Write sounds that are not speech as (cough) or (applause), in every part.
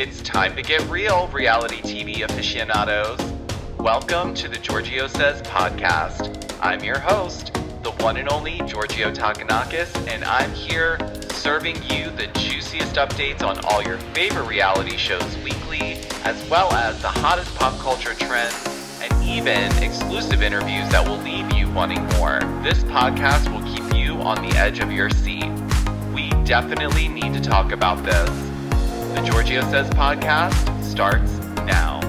It's time to get real, reality TV aficionados. Welcome to the Georgio Says podcast. I'm your host, the one and only Georgio Takanakis, and I'm here serving you the juiciest updates on all your favorite reality shows weekly, as well as the hottest pop culture trends and even exclusive interviews that will leave you wanting more. This podcast will keep you on the edge of your seat. We definitely need to talk about this. The Georgio Says podcast starts now.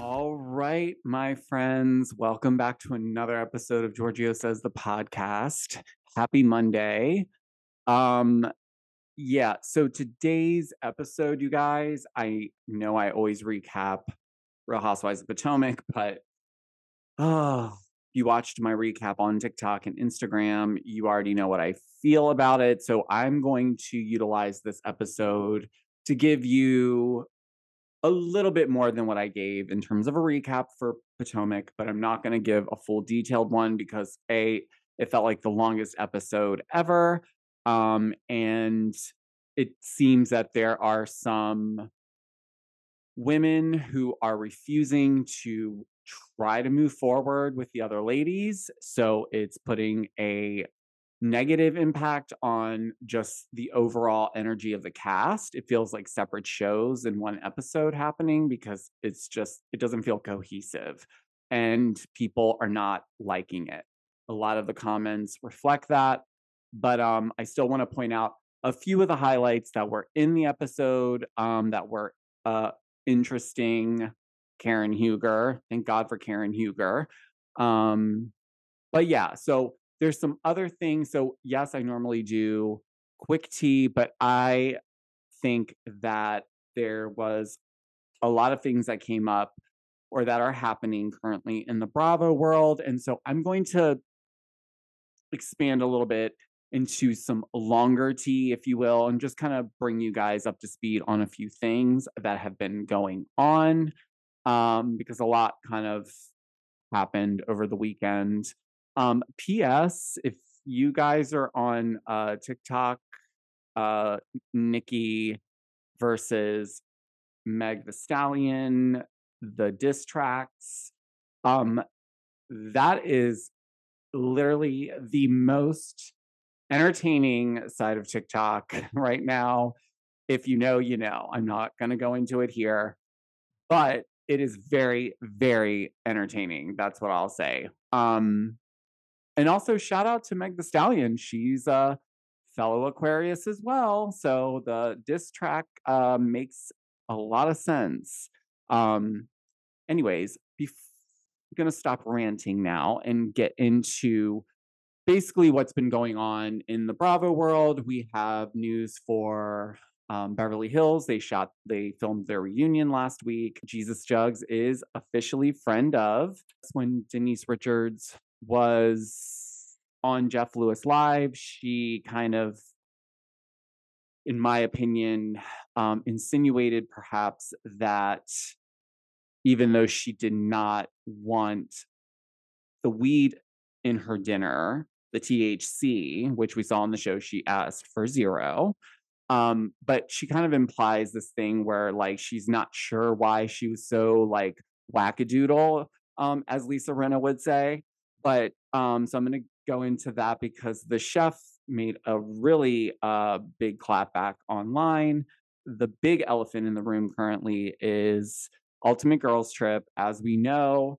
All right, my friends, welcome back to another episode of Georgio Says the podcast. Happy Monday. Um yeah, so today's episode, you guys, I know I always recap Real Housewives of Potomac, but (sighs) oh, you watched my recap on TikTok and Instagram, you already know what I feel about it. So I'm going to utilize this episode to give you a little bit more than what I gave in terms of a recap for Potomac, but I'm not going to give a full detailed one because A, it felt like the longest episode ever. Um, and it seems that there are some women who are refusing to try to move forward with the other ladies. So it's putting a negative impact on just the overall energy of the cast. It feels like separate shows in one episode happening because it's just, it doesn't feel cohesive and people are not liking it. A lot of the comments reflect that. But um, I still want to point out a few of the highlights that were in the episode um, that were uh, interesting. Karen Huger. Thank God for Karen Huger. Um, but yeah, so there's some other things. So, yes, I normally do quick tea, but I think that there was a lot of things that came up or that are happening currently in the Bravo world. And so I'm going to expand a little bit into some longer tea, if you will, and just kind of bring you guys up to speed on a few things that have been going on um, because a lot kind of happened over the weekend. Um, P.S. If you guys are on uh, TikTok, uh, Nicki versus Meg the Stallion, the diss tracks, um, that is literally the most entertaining side of TikTok (laughs) right now. If you know, you know. I'm not going to go into it here, but it is very, very entertaining. That's what I'll say. Um, and also shout out to Meg the Stallion. She's a fellow Aquarius as well. So the diss track uh, makes a lot of sense. Um, anyways, bef- I'm to stop ranting now and get into basically what's been going on in the Bravo world. We have news for um, Beverly Hills. They shot, they filmed their reunion last week. Jesus Jugs is officially friend of. That's When Denise Richards was on Jeff Lewis Live, she kind of, in my opinion, um, insinuated perhaps that even though she did not want the weed in her dinner, the THC, which we saw on the show, she asked for zero. Um, but she kind of implies this thing where like she's not sure why she was so like wackadoodle, um, as Lisa Rinna would say. But um, so I'm gonna go into that because the chef made a really uh big clapback online. The big elephant in the room currently is Ultimate Girls Trip. As we know,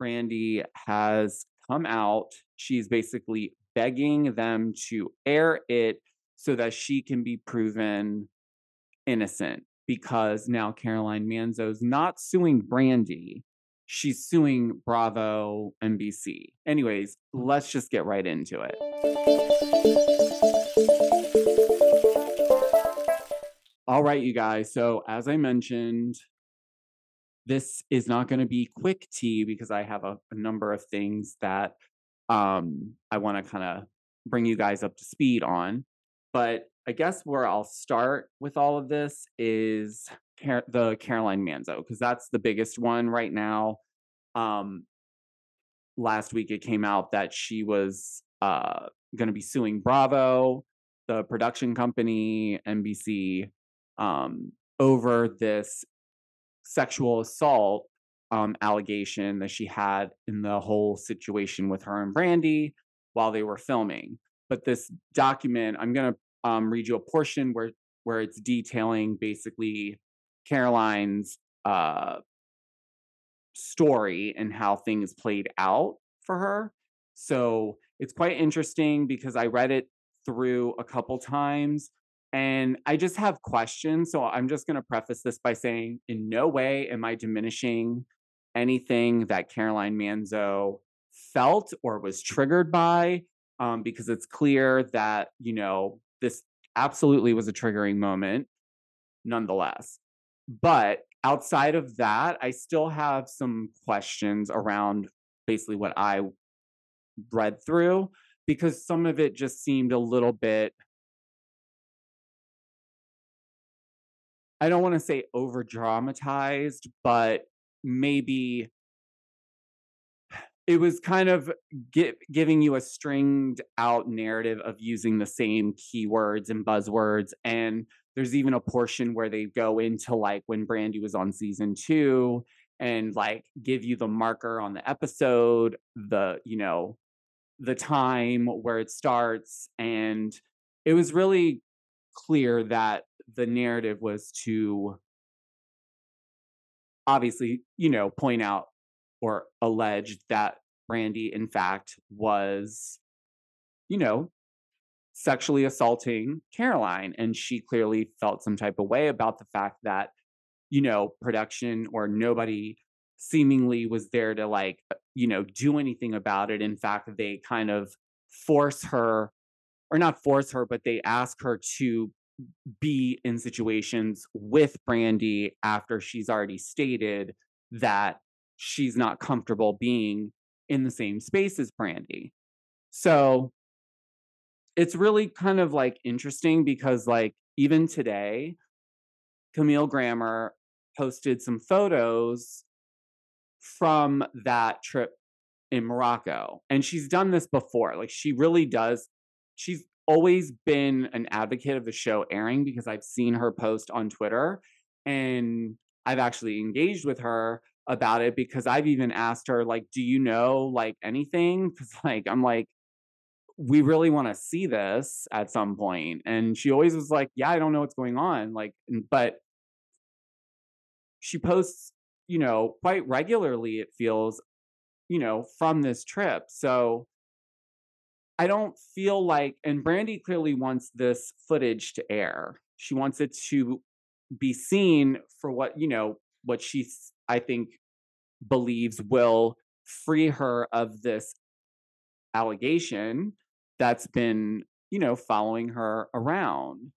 Brandi has come out. She's basically begging them to air it so that she can be proven innocent because now Caroline Manzo's not suing Brandi. She's suing Bravo NBC. Anyways, let's just get right into it. All right, you guys. So, as I mentioned, this is not going to be quick tea because I have a, a number of things that um, I want to kind of bring you guys up to speed on. But I guess where I'll start with all of this is Car- the Caroline Manzo, because that's the biggest one right now. Um, last week it came out that she was uh, going to be suing Bravo, the production company, NBC, um, over this sexual assault um, allegation that she had in the whole situation with her and Brandi while they were filming. But this document, I'm going to um, read you a portion where where it's detailing basically Caroline's uh, story and how things played out for her. So it's quite interesting because I read it through a couple times and I just have questions. So I'm just going to preface this by saying, in no way am I diminishing anything that Caroline Manzo felt or was triggered by, um, because it's clear that, you know, this absolutely was a triggering moment nonetheless. But outside of that, I still have some questions around basically what I read through because some of it just seemed a little bit I don't want to say over dramatized, but maybe it was kind of giving you a stringed out narrative of using the same keywords and buzzwords and there's even a portion where they go into like when brandi was on season 2 and like give you the marker on the episode the you know the time where it starts and it was really clear that the narrative was to obviously, you know, point out or alleged that Brandi, in fact, was, you know, sexually assaulting Caroline. And she clearly felt some type of way about the fact that, you know, production or nobody seemingly was there to like, uh, you know, do anything about it. In fact, they kind of force her, or not force her, but they ask her to be in situations with Brandi after she's already stated that she's not comfortable being in the same space as Brandi. So it's really kind of like interesting because like even today, Camille Grammer posted some photos from that trip in Morocco. And she's done this before. Like she really does. She's always been an advocate of the show airing because I've seen her post on Twitter and I've actually engaged with her about it because I've even asked her like do you know like anything cuz (laughs) like I'm like we really want to see this at some point and she always was like yeah I don't know what's going on like but she posts you know quite regularly it feels you know from this trip so I don't feel like, and Brandi clearly wants this footage to air. She wants it to be seen for what, you know, what she, I think, believes will free her of this allegation that's been, you know, following her around.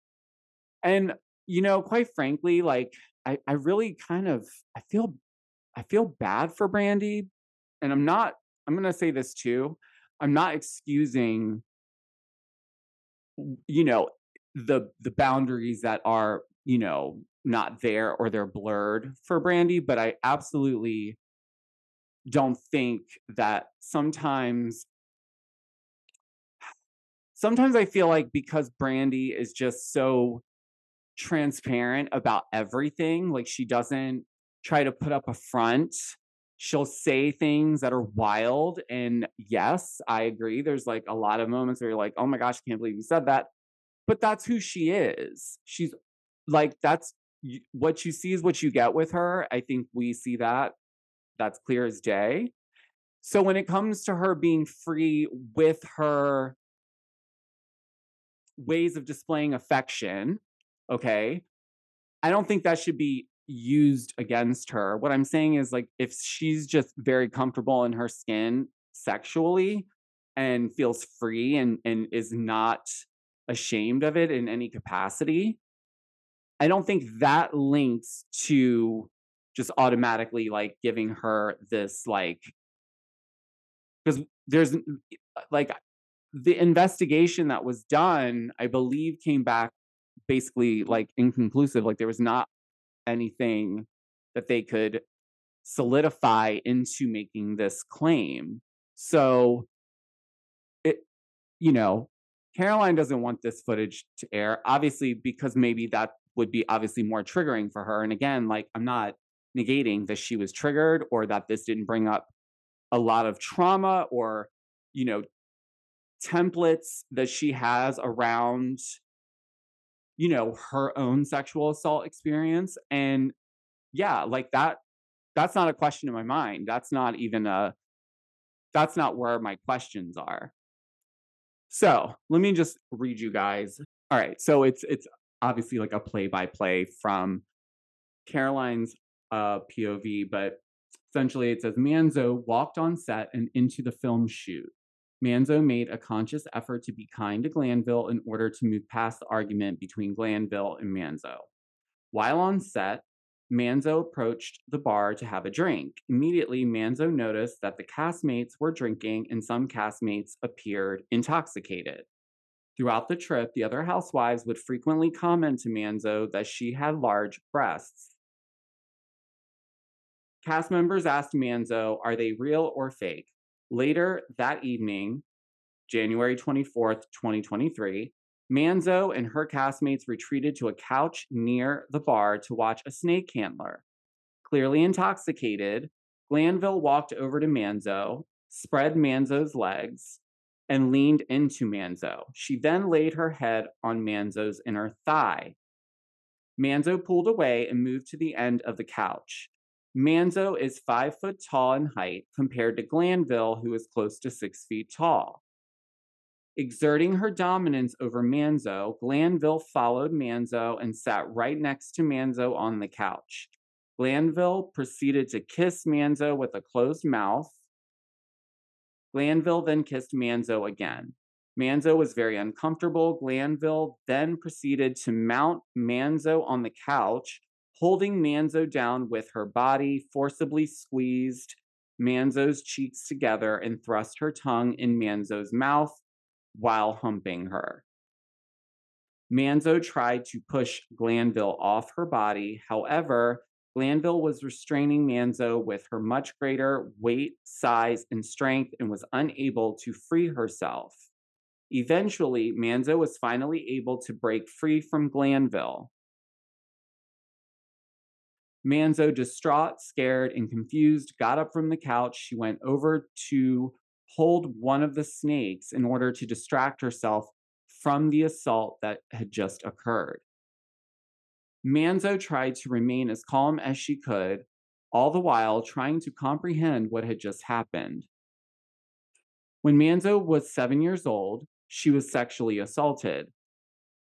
And, you know, quite frankly, like, I, I really kind of, I feel, I feel bad for Brandi. And I'm not, I'm to say this too. I'm not excusing you know the the boundaries that are you know not there or they're blurred for Brandi, but I absolutely don't think that sometimes sometimes I feel like because Brandi is just so transparent about everything, like she doesn't try to put up a front she'll say things that are wild. And yes, I agree. There's like a lot of moments where you're like, oh my gosh, I can't believe you said that. But that's who she is. She's like, that's what you see is what you get with her. I think we see that. That's clear as day. So when it comes to her being free with her ways of displaying affection, okay, I don't think that should be used against her. What I'm saying is like if she's just very comfortable in her skin sexually and feels free and and is not ashamed of it in any capacity, I don't think that links to just automatically like giving her this like because there's uh, like the investigation that was done, I believe came back basically like inconclusive. Like there was not anything that they could solidify into making this claim. So it you know, Caroline doesn't want this footage to air obviously because maybe that would be obviously more triggering for her. And again, like I'm not negating that she was triggered or that this didn't bring up a lot of trauma or, you know, templates that she has around you know her own sexual assault experience and yeah like that that's not a question in my mind that's not even a that's not where my questions are so let me just read you guys all right so it's it's obviously like a play by play from caroline's uh pov but essentially it says manzo walked on set and into the film shoot Manzo made a conscious effort to be kind to Glanville in order to move past the argument between Glanville and Manzo. While on set, Manzo approached the bar to have a drink. Immediately, Manzo noticed that the castmates were drinking and some castmates appeared intoxicated. Throughout the trip, the other housewives would frequently comment to Manzo that she had large breasts. Cast members asked Manzo, Are they real or fake? Later that evening, January 24th, 2023, Manzo and her castmates retreated to a couch near the bar to watch a snake handler. Clearly intoxicated, Glanville walked over to Manzo, spread Manzo's legs, and leaned into Manzo. She then laid her head on Manzo's inner thigh. Manzo pulled away and moved to the end of the couch. Manzo is five foot tall in height compared to Glanville, who is close to six feet tall. Exerting her dominance over Manzo, Glanville followed Manzo and sat right next to Manzo on the couch. Glanville proceeded to kiss Manzo with a closed mouth. Glanville then kissed Manzo again. Manzo was very uncomfortable. Glanville then proceeded to mount Manzo on the couch holding Manzo down with her body, forcibly squeezed Manzo's cheeks together and thrust her tongue in Manzo's mouth while humping her. Manzo tried to push Glanville off her body. However, Glanville was restraining Manzo with her much greater weight, size, and strength and was unable to free herself. Eventually, Manzo was finally able to break free from Glanville. Manzo, distraught, scared, and confused, got up from the couch. She went over to hold one of the snakes in order to distract herself from the assault that had just occurred. Manzo tried to remain as calm as she could, all the while trying to comprehend what had just happened. When Manzo was seven years old, she was sexually assaulted.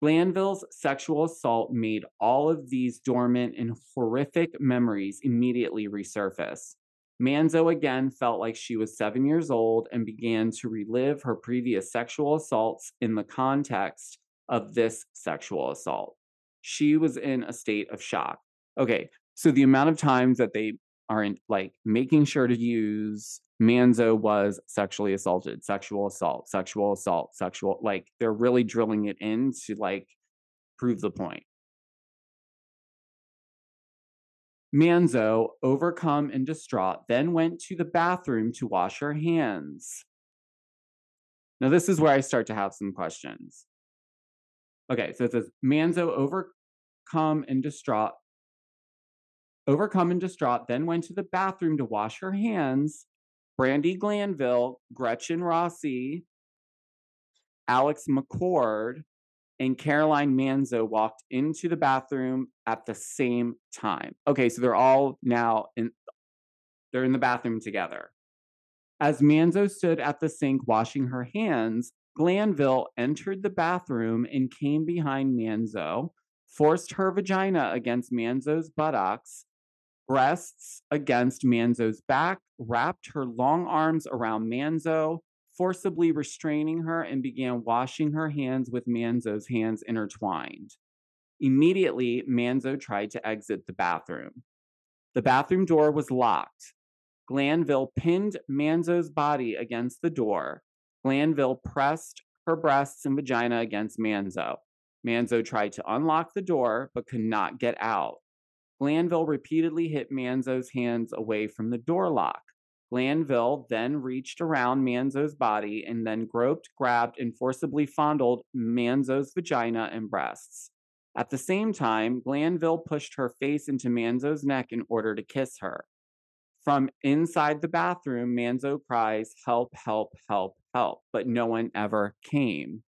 Glanville's sexual assault made all of these dormant and horrific memories immediately resurface. Manzo again felt like she was seven years old and began to relive her previous sexual assaults in the context of this sexual assault. She was in a state of shock. Okay, so the amount of times that they aren't like making sure to use Manzo was sexually assaulted, sexual assault, sexual assault, sexual like they're really drilling it in to like prove the point. Manzo, overcome and distraught, then went to the bathroom to wash her hands. Now, this is where I start to have some questions. Okay, so it says Manzo, overcome and distraught, overcome and distraught, then went to the bathroom to wash her hands Brandi Glanville, Gretchen Rossi, Alex McCord, and Caroline Manzo walked into the bathroom at the same time. Okay, so they're all now in they're in the bathroom together. As Manzo stood at the sink washing her hands, Glanville entered the bathroom and came behind Manzo, forced her vagina against Manzo's buttocks, breasts against Manzo's back, wrapped her long arms around Manzo, forcibly restraining her, and began washing her hands with Manzo's hands intertwined. Immediately, Manzo tried to exit the bathroom. The bathroom door was locked. Glanville pinned Manzo's body against the door. Glanville pressed her breasts and vagina against Manzo. Manzo tried to unlock the door but could not get out. Glanville repeatedly hit Manzo's hands away from the door lock. Glanville then reached around Manzo's body and then groped, grabbed, and forcibly fondled Manzo's vagina and breasts. At the same time, Glanville pushed her face into Manzo's neck in order to kiss her. From inside the bathroom, Manzo cries, Help, help, help, help, but no one ever came.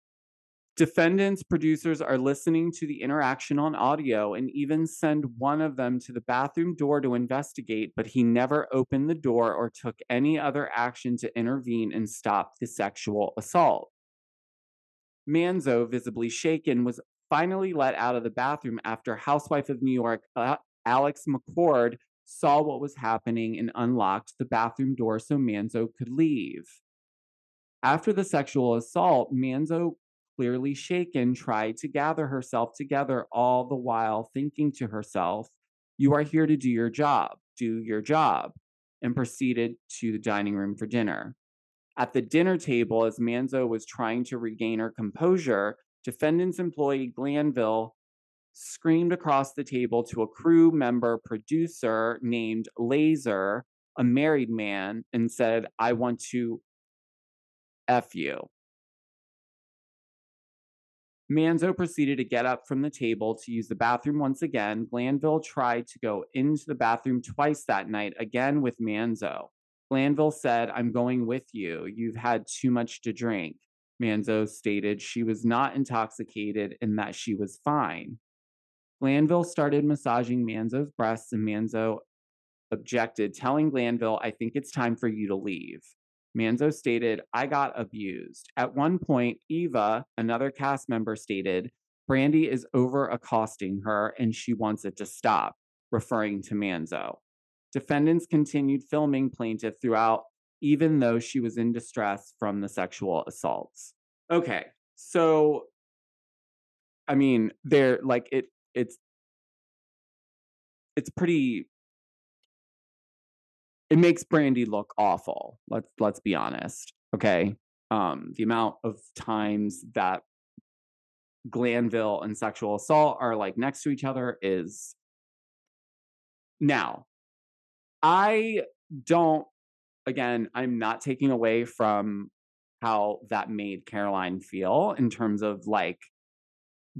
Defendants' producers are listening to the interaction on audio and even send one of them to the bathroom door to investigate, but he never opened the door or took any other action to intervene and stop the sexual assault. Manzo, visibly shaken, was finally let out of the bathroom after Housewife of New York uh, Alex McCord saw what was happening and unlocked the bathroom door so Manzo could leave. After the sexual assault, Manzo, clearly shaken, tried to gather herself together, all the while thinking to herself, You are here to do your job, do your job, and proceeded to the dining room for dinner. At the dinner table, as Manzo was trying to regain her composure, defendant's employee Glanville screamed across the table to a crew member producer named Laser, a married man, and said, I want to F you. Manzo proceeded to get up from the table to use the bathroom once again. Glanville tried to go into the bathroom twice that night, again with Manzo. Glanville said, I'm going with you. You've had too much to drink. Manzo stated she was not intoxicated and that she was fine. Glanville started massaging Manzo's breasts, and Manzo objected, telling Glanville, I think it's time for you to leave. Manzo stated, I got abused. At one point, Eva, another cast member, stated, Brandi is over accosting her and she wants it to stop, referring to Manzo. Defendants continued filming plaintiff throughout, even though she was in distress from the sexual assaults. Okay, so I mean, they're like it. It's it's pretty it makes brandi look awful. Let's let's be honest. Okay. Um, the amount of times that Glanville and sexual assault are like next to each other is now. I don't again, I'm not taking away from how that made Caroline feel in terms of like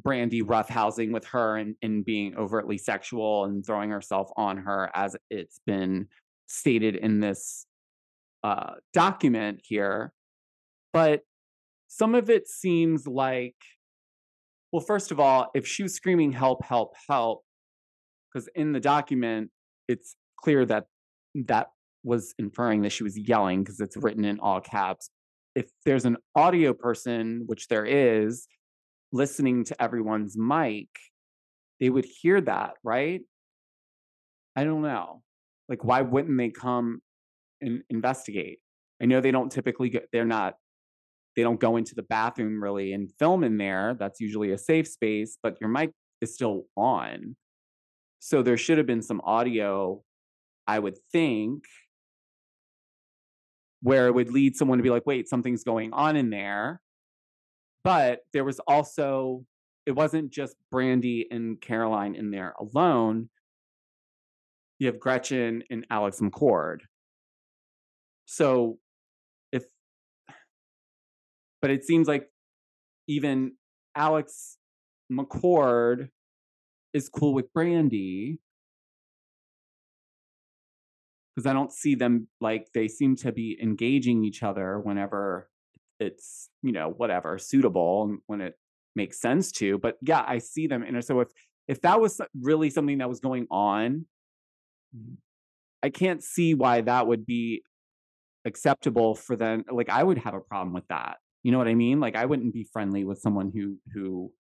Brandi roughhousing with her and, and being overtly sexual and throwing herself on her as it's been stated in this uh, document here. But some of it seems like, well, first of all, if she was screaming, help, help, help, because in the document, it's clear that that was inferring that she was yelling because it's written in all caps. If there's an audio person, which there is, listening to everyone's mic, they would hear that, right? I don't know. Like, why wouldn't they come and investigate? I know they don't typically get, they're not, they don't go into the bathroom really and film in there. That's usually a safe space, but your mic is still on. So there should have been some audio, I would think, where it would lead someone to be like, wait, something's going on in there. But there was also, it wasn't just Brandi and Caroline in there alone you have Gretchen and Alex McCord. So if but it seems like even Alex McCord is cool with Brandi because I don't see them like they seem to be engaging each other whenever it's you know whatever suitable when it makes sense to. But yeah, I see them, and so if if that was really something that was going on mm-hmm. I can't see why that would be acceptable for them. Like I would have a problem with that. You know what I mean? Like I wouldn't be friendly with someone who who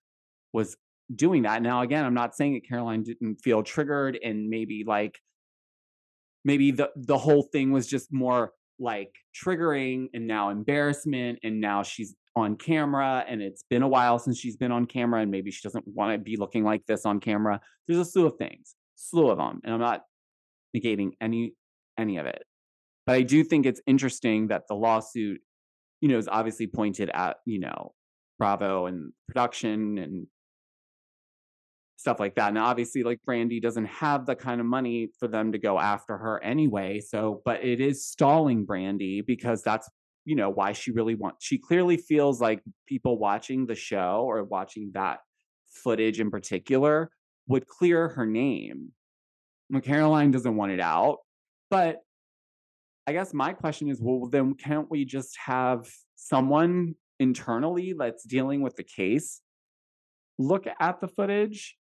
was doing that. Now again, I'm not saying that Caroline didn't feel triggered and maybe like maybe the the whole thing was just more like triggering and now embarrassment and now she's on camera and it's been a while since she's been on camera and maybe she doesn't want to be looking like this on camera. There's a slew of things, slew of them. And I'm not negating any any of it. But I do think it's interesting that the lawsuit, you know, is obviously pointed at, you know, Bravo and production and stuff like that. Now, obviously, like Brandi doesn't have the kind of money for them to go after her anyway. So, but it is stalling Brandi because that's, you know, why she really wants, she clearly feels like people watching the show or watching that footage in particular would clear her name. Well, Caroline doesn't want it out. But I guess my question is well, then can't we just have someone internally that's dealing with the case look at the footage?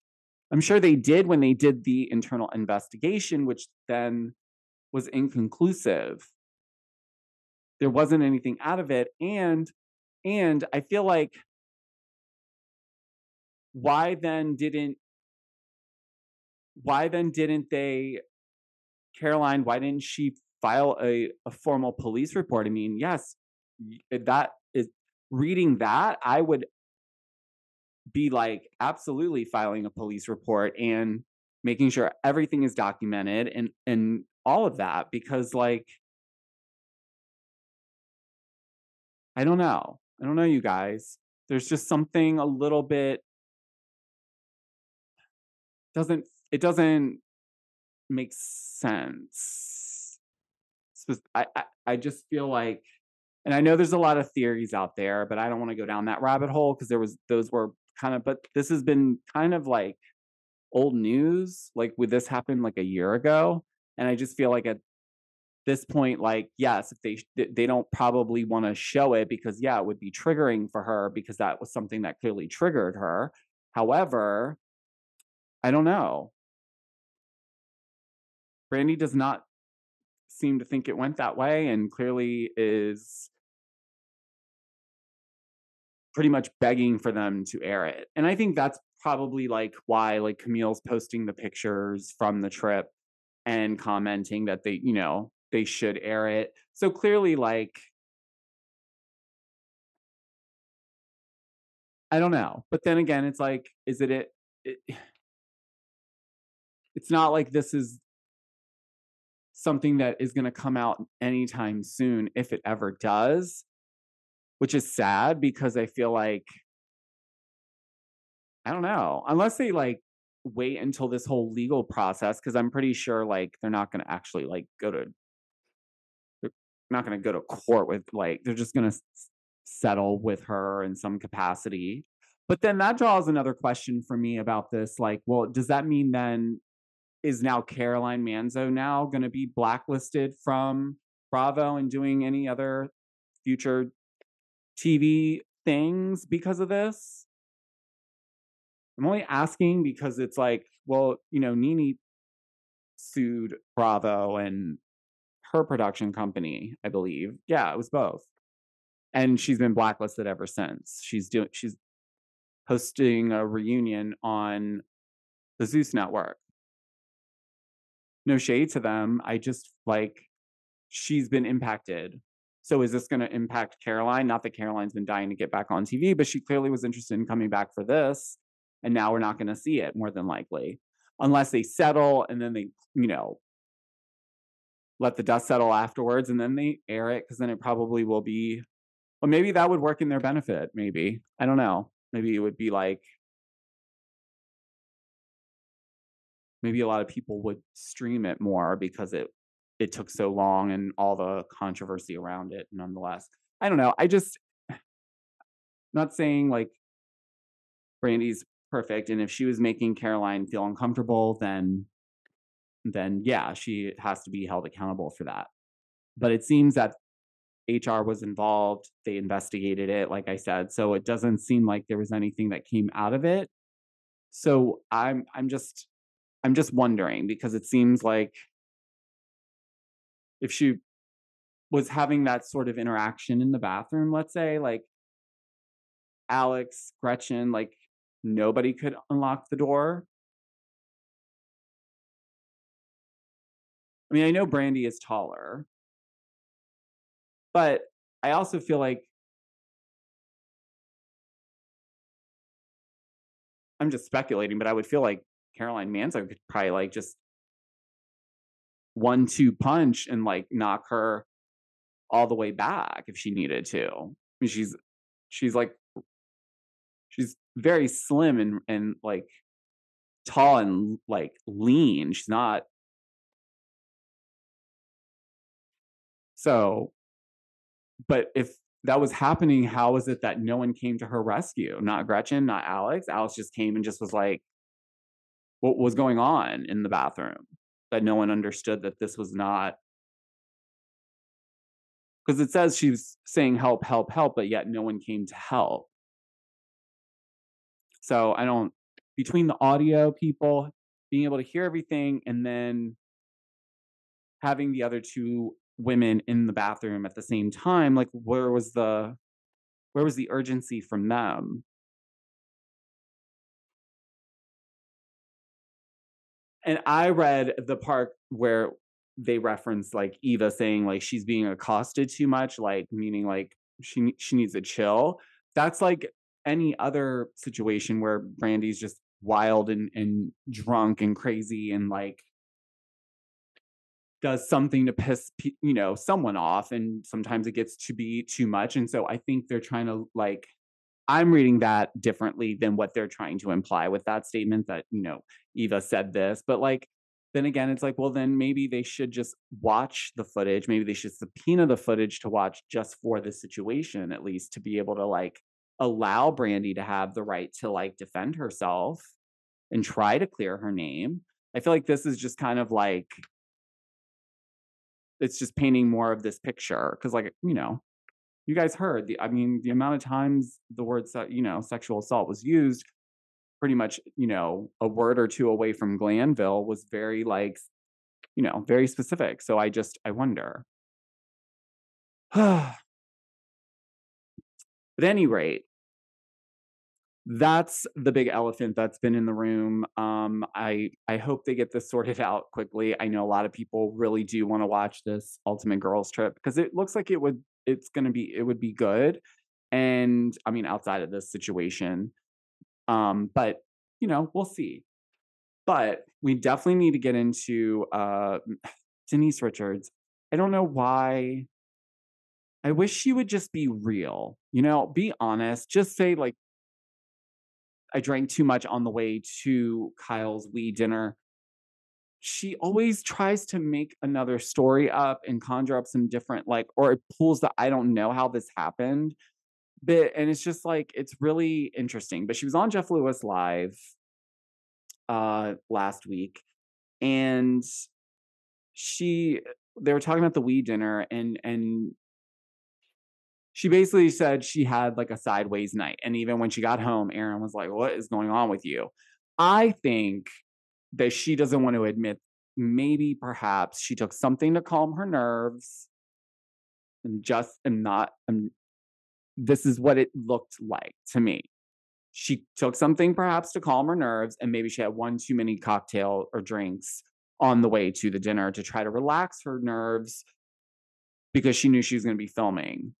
I'm sure they did when they did the internal investigation, which then was inconclusive. There wasn't anything out of it. And and I feel like why then didn't why then didn't they caroline why didn't she file a, a formal police report i mean yes that is reading that i would be like absolutely filing a police report and making sure everything is documented and and all of that because like i don't know i don't know you guys there's just something a little bit doesn't it doesn't make sense. I, I, I just feel like, and I know there's a lot of theories out there, but I don't want to go down that rabbit hole because there was those were kind of, but this has been kind of like old news. Like, would this happen like a year ago? And I just feel like at this point, like, yes, if they they don't probably want to show it because yeah, it would be triggering for her because that was something that clearly triggered her. However, I don't know. Brandi does not seem to think it went that way and clearly is pretty much begging for them to air it. And I think that's probably like why like Camille's posting the pictures from the trip and commenting that they, you know, they should air it. So clearly like I don't know. But then again, it's like is it it, it it's not like this is something that is going to come out anytime soon if it ever does which is sad because i feel like i don't know unless they like wait until this whole legal process because i'm pretty sure like they're not going to actually like go to they're not going to go to court with like they're just going to settle with her in some capacity. But then that draws another question for me about this like well does that mean then is now Caroline Manzo now going to be blacklisted from Bravo and doing any other future TV things because of this? I'm only asking because it's like, well, you know, NeNe sued Bravo and her production company, I believe. Yeah, it was both. And she's been blacklisted ever since. She's doing she's hosting a reunion on the Zeus network no shade to them. I just like she's been impacted. So is this going to impact Caroline? Not that Caroline's been dying to get back on TV, but she clearly was interested in coming back for this. And now we're not going to see it more than likely, unless they settle and then they, you know, let the dust settle afterwards and then they air it because then it probably will be, well, maybe that would work in their benefit. Maybe. I don't know. Maybe it would be like maybe a lot of people would stream it more because it it took so long and all the controversy around it nonetheless. I don't know i just (sighs) not saying like brandi's perfect and if she was making caroline feel uncomfortable then then yeah she has to be held accountable for that. But it seems that hr was involved they investigated it like i said so it doesn't seem like there was anything that came out of it. So i'm i'm just I'm just wondering because it seems like if she was having that sort of interaction in the bathroom, let's say, like Alex, Gretchen, like nobody could unlock the door. I mean, I know Brandi is taller, but I also feel like I'm just speculating, but I would feel like Caroline Manzo could probably like just one two punch and like knock her all the way back if she needed to. I mean, she's she's like she's very slim and and like tall and like lean. She's not so but if that was happening, how was it that no one came to her rescue? Not Gretchen, not Alex. Alex just came and just was like, what was going on in the bathroom? That no one understood that this was not because it says she's saying help, help, help, but yet no one came to help. So I don't, between the audio people being able to hear everything and then having the other two women in the bathroom at the same time, like where was the, where was the urgency from them? And I read the part where they reference like Eva saying like she's being accosted too much, like meaning like she she needs a chill. That's like any other situation where Brandi's just wild and and drunk and crazy and like does something to piss you know someone off and sometimes it gets to be too much and so i think they're trying to like i'm reading that differently than what they're trying to imply with that statement that you know eva said this but like then again, it's like, well, then maybe they should just watch the footage. Maybe they should subpoena the footage to watch just for the situation, at least to be able to like allow Brandi to have the right to like defend herself and try to clear her name. I feel like this is just kind of like it's just painting more of this picture because, like, you know, you guys heard the. I mean, the amount of times the word, you know, sexual assault was used pretty much, you know, a word or two away from Glanville was very like, you know, very specific. So I just, I wonder. (sighs) at any rate, that's the big elephant that's been in the room. Um, I I hope they get this sorted (laughs) out quickly. I know a lot of people really do want to watch this Ultimate Girls Trip because it looks like it would it's to be it would be good. And I mean, outside of this situation, um, but you know, we'll see. But we definitely need to get into uh, (sighs) Denise Richards. I don't know why. I wish she would just be real, you know, be honest. Just say, like, I drank too much on the way to Kyle's weed dinner. She always tries to make another story up and conjure up some different, like, or it pulls the I don't know how this happened bit and it's just like it's really interesting but she was on jeff lewis live uh last week and she they were talking about the weed dinner and and she basically said she had like a sideways night and even when she got home aaron was like what is going on with you? I think that she doesn't want to admit maybe perhaps she took something to calm her nerves and just am not I'm this is what it looked like to me. She took something perhaps to calm her nerves, and maybe she had one too many cocktail or drinks on the way to the dinner to try to relax her nerves because she knew she was going to be filming.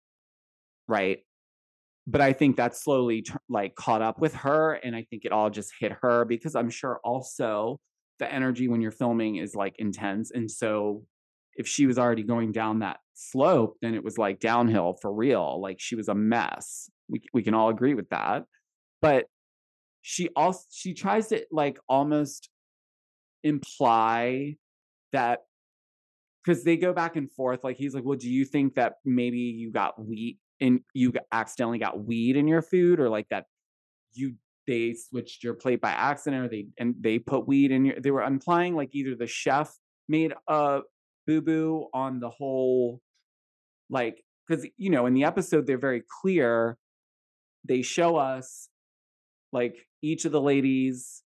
Right. But I think that slowly t- like caught up with her. And I think it all just hit her because I'm sure also the energy when you're filming is like intense. And so if she was already going down that slope, then it was like downhill for real. Like she was a mess. We we can all agree with that. But she also she tries to like almost imply that because they go back and forth. Like he's like, "Well, do you think that maybe you got wheat and you accidentally got weed in your food, or like that you they switched your plate by accident, or they and they put weed in your?" They were implying like either the chef made a boo boo on the whole, like, because, you know, in the episode, they're very clear. They show us, like, each of the ladies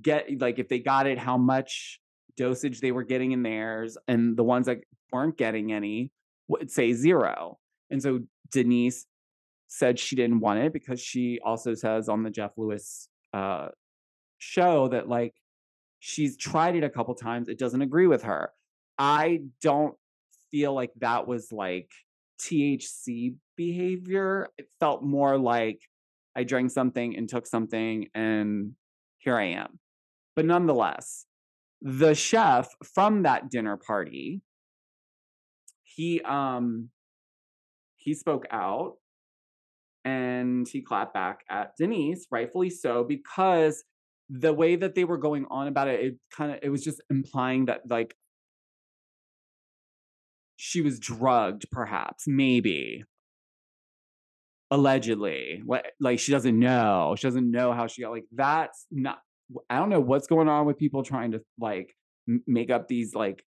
get, like, if they got it, how much dosage they were getting in theirs, and the ones that weren't getting any would say zero. And so Denise said she didn't want it because she also says on the Jeff Lewis uh, show that like she's tried it a couple times, it doesn't agree with her. I don't feel like that was like THC behavior. It felt more like I drank something and took something and here I am. But nonetheless, the chef from that dinner party, he um he spoke out and he clapped back at Denise, rightfully so, because the way that they were going on about it, it kind of it was just implying that like she was drugged, perhaps, maybe. allegedly What like she doesn't know she doesn't know how she got like that's not i don't know what's going on with people trying to like make up these like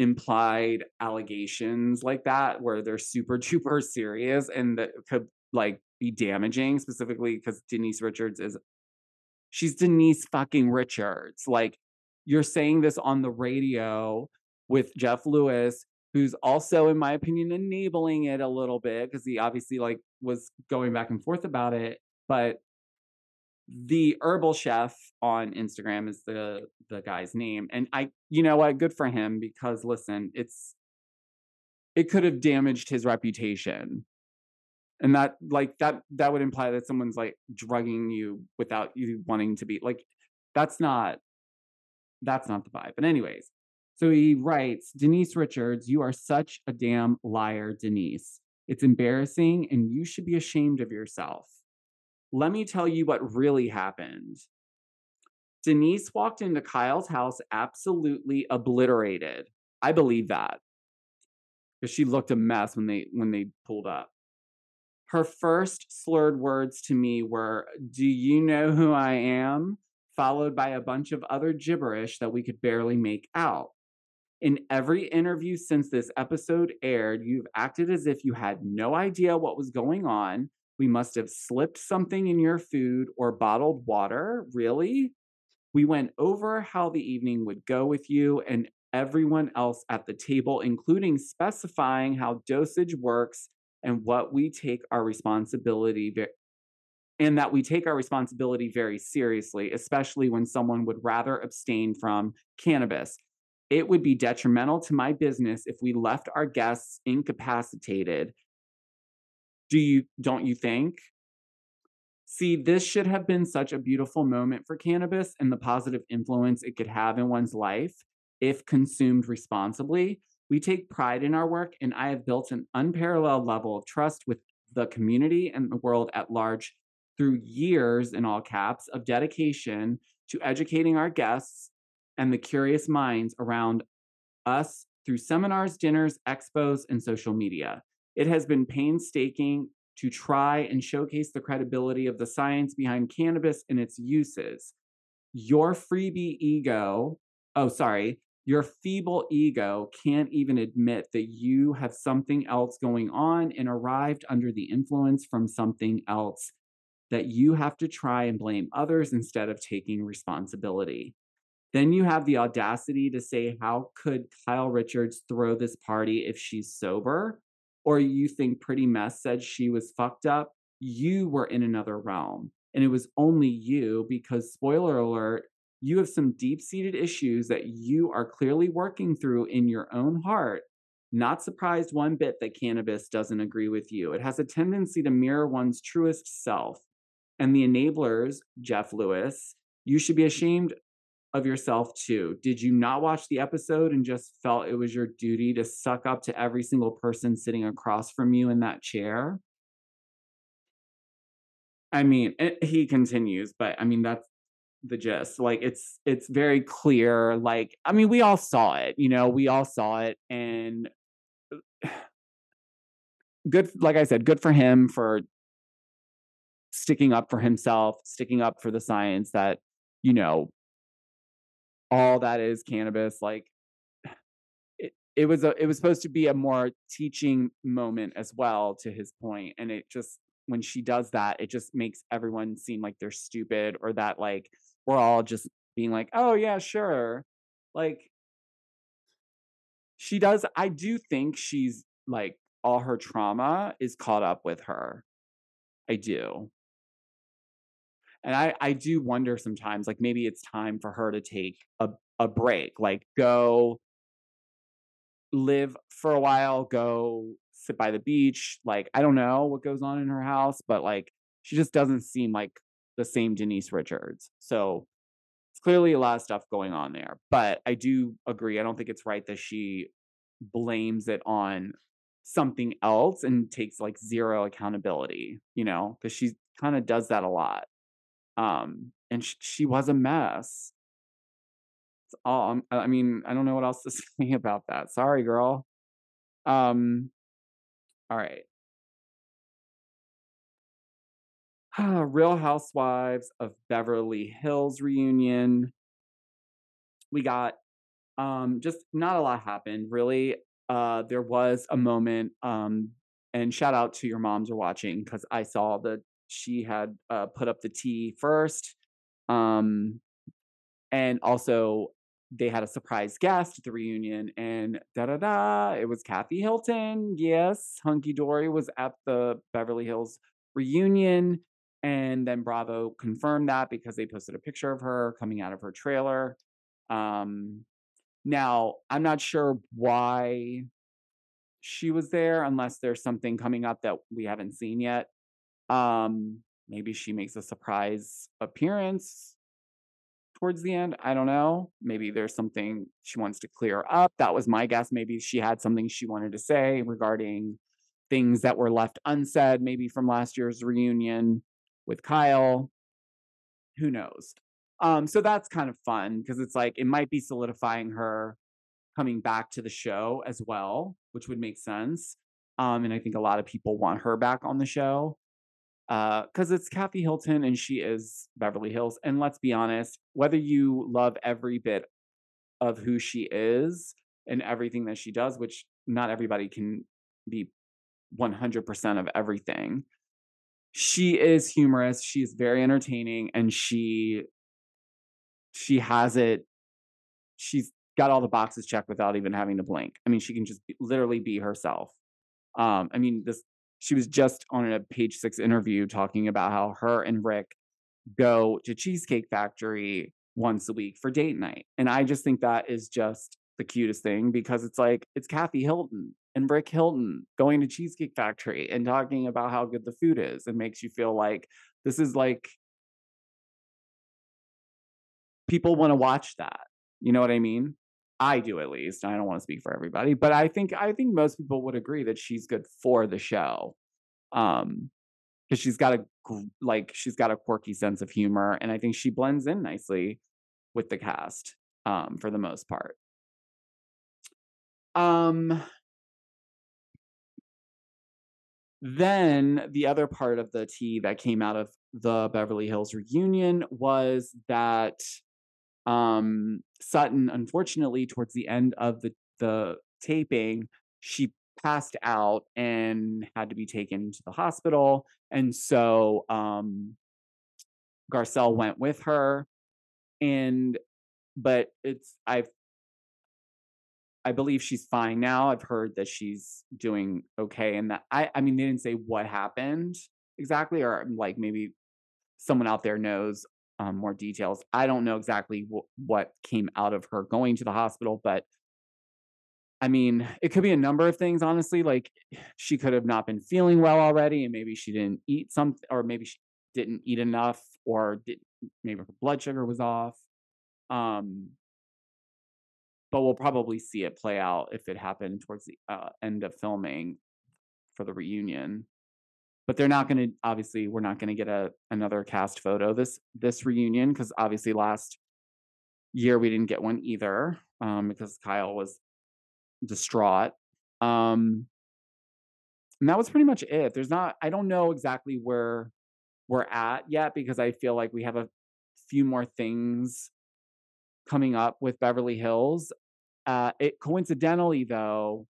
implied allegations like that where they're super (laughs) duper serious and that could like be damaging specifically because denise richards is she's denise fucking richards. Like you're saying this on the radio with jeff lewis who's also in my opinion enabling it a little bit because he obviously like was going back and forth about it but the herbal chef on instagram is the the guy's name and i you know what good for him because listen it's it could have damaged his reputation and that like that that would imply that someone's like drugging you without you wanting to be like that's not that's not the vibe but anyways so he writes Denise Richards, you are such a damn liar, Denise. It's embarrassing and you should be ashamed of yourself. Let me tell you what really happened. Denise walked into Kyle's house absolutely obliterated. I believe that. Because she looked a mess when they when they pulled up. Her first slurred words to me were, Do you know who I am? followed by a bunch of other gibberish that we could barely make out. In every interview since this episode aired, you've acted as if you had no idea what was going on. We must have slipped something in your food or bottled water. Really? We went over how the evening would go with you and everyone else at the table, including specifying how dosage works and what we take our responsibility ve- and that we take our responsibility very seriously, especially when someone would rather abstain from cannabis. It would be detrimental to my business if we left our guests incapacitated. Do you don't you think? See, this should have been such a beautiful moment for cannabis and the positive influence it could have in one's life if consumed responsibly. We take pride in our work, and I have built an unparalleled level of trust with the community and the world at large through years, in all caps, of dedication to educating our guests and the curious minds around us through seminars, dinners, expos, and social media. It has been painstaking to try and showcase the credibility of the science behind cannabis and its uses. Your freebie ego, oh, sorry, your feeble ego can't even admit that you have something else going on and arrived under the influence from something else that you have to try and blame others instead of taking responsibility. Then you have the audacity to say, How could Kyle Richards throw this party if she's sober? Or you think Pretty Mess said she was fucked up? You were in another realm. And it was only you because, spoiler alert, you have some deep seated issues that you are clearly working through in your own heart. Not surprised one bit that cannabis doesn't agree with you. It has a tendency to mirror one's truest self. And the enablers, Jeff Lewis, you should be mm-hmm. ashamed of yourself too. Did you not watch the episode and just felt it was your duty to suck up to every single person sitting across from you in that chair? I mean, it, he continues, but I mean that's the gist. Like it's it's very clear. Like I mean, we all saw it. You know, we all saw it, and (sighs) good. Like I said, good for him for sticking up for himself, sticking up for the science that you know all that is cannabis like it, it was a it was supposed to be a more teaching moment as well to his point and it just when she does that it just makes everyone seem like they're stupid or that like we're all just being like oh yeah sure. Like she does i do think she's like all her trauma is caught up with her. I do and I, I do wonder sometimes, like maybe it's time for her to take a, a break, like go live for a while, go sit by the beach. Like, I don't know what goes on in her house, but like she just doesn't seem like the same Denise Richards. So it's clearly a lot of stuff going on there. But I do agree. I don't think it's right that she blames it on something else and takes like zero accountability, you know, because she kind of does that a lot. Um, and sh- she was a mess. It's all, um, I mean, I don't know what else to (laughs) say about that. Sorry, girl. Um, all right. Real Housewives of Beverly Hills reunion. We got um just not a lot happened really. Uh there was a moment um and shout out to your moms are watching because I saw that she had uh put up the tea first. Um and also they had a surprise guest at the reunion and da da da it was kathy hilton yes hunky dory was at the beverly hills reunion and then bravo confirmed that because they posted a picture of her coming out of her trailer um now i'm not sure why she was there unless there's something coming up that we haven't seen yet um maybe she makes a surprise appearance towards the end. I don't know. Maybe there's something she wants to clear up. That was my guess. Maybe she had something she wanted to say regarding things that were left unsaid, maybe from last year's reunion with Kyle. Who knows? Um, so that's kind of fun because it's like it might be solidifying her coming back to the show as well, which would make sense. Um, and I think a lot of people want her back on the show because uh, it's Kathy Hilton and she is Beverly Hills. And let's be honest, whether you love every bit of who she is and everything that she does, which not everybody can be 100% of everything, she is humorous. She's very entertaining and she she has it she's got all the boxes checked without even having to blink. I mean, she can just be, literally be herself. Um, I mean, this she was just on a page six interview talking about how her and Rick go to Cheesecake Factory once a week for date night. And I just think that is just the cutest thing because it's like it's Kathy Hilton and Rick Hilton going to Cheesecake Factory and talking about how good the food is and makes you feel like this is like people want to watch that. You know what I mean? I do at least. I don't want to speak for everybody, but I think I think most people would agree that she's good for the show. Um because she's got a like she's got a quirky sense of humor and I think she blends in nicely with the cast um for the most part. Um then the other part of the tea that came out of the Beverly Hills reunion was that um, Sutton, unfortunately, towards the end of the, the taping, she passed out and had to be taken to the hospital. And so um, Garcelle went with her. And, but it's, I've, I believe she's fine now. I've heard that she's doing okay. And that I, I mean, they didn't say what happened exactly, or like maybe someone out there knows um, more details. I don't know exactly w- what came out of her going to the hospital, but I mean, it could be a number of things, honestly. Like she could have not been feeling well already, and maybe she didn't eat something, or maybe she didn't eat enough, or did, maybe her blood sugar was off. Um, but we'll probably see it play out if it happened towards the uh, end of filming for the reunion but they're not going to obviously we're not going to get a another cast photo this this reunion because obviously last year we didn't get one either um, because Kyle was distraught. Um, and that was pretty much it. There's not I don't know exactly where we're at yet because I feel like we have a few more things coming up with Beverly Hills. Uh, it coincidentally though,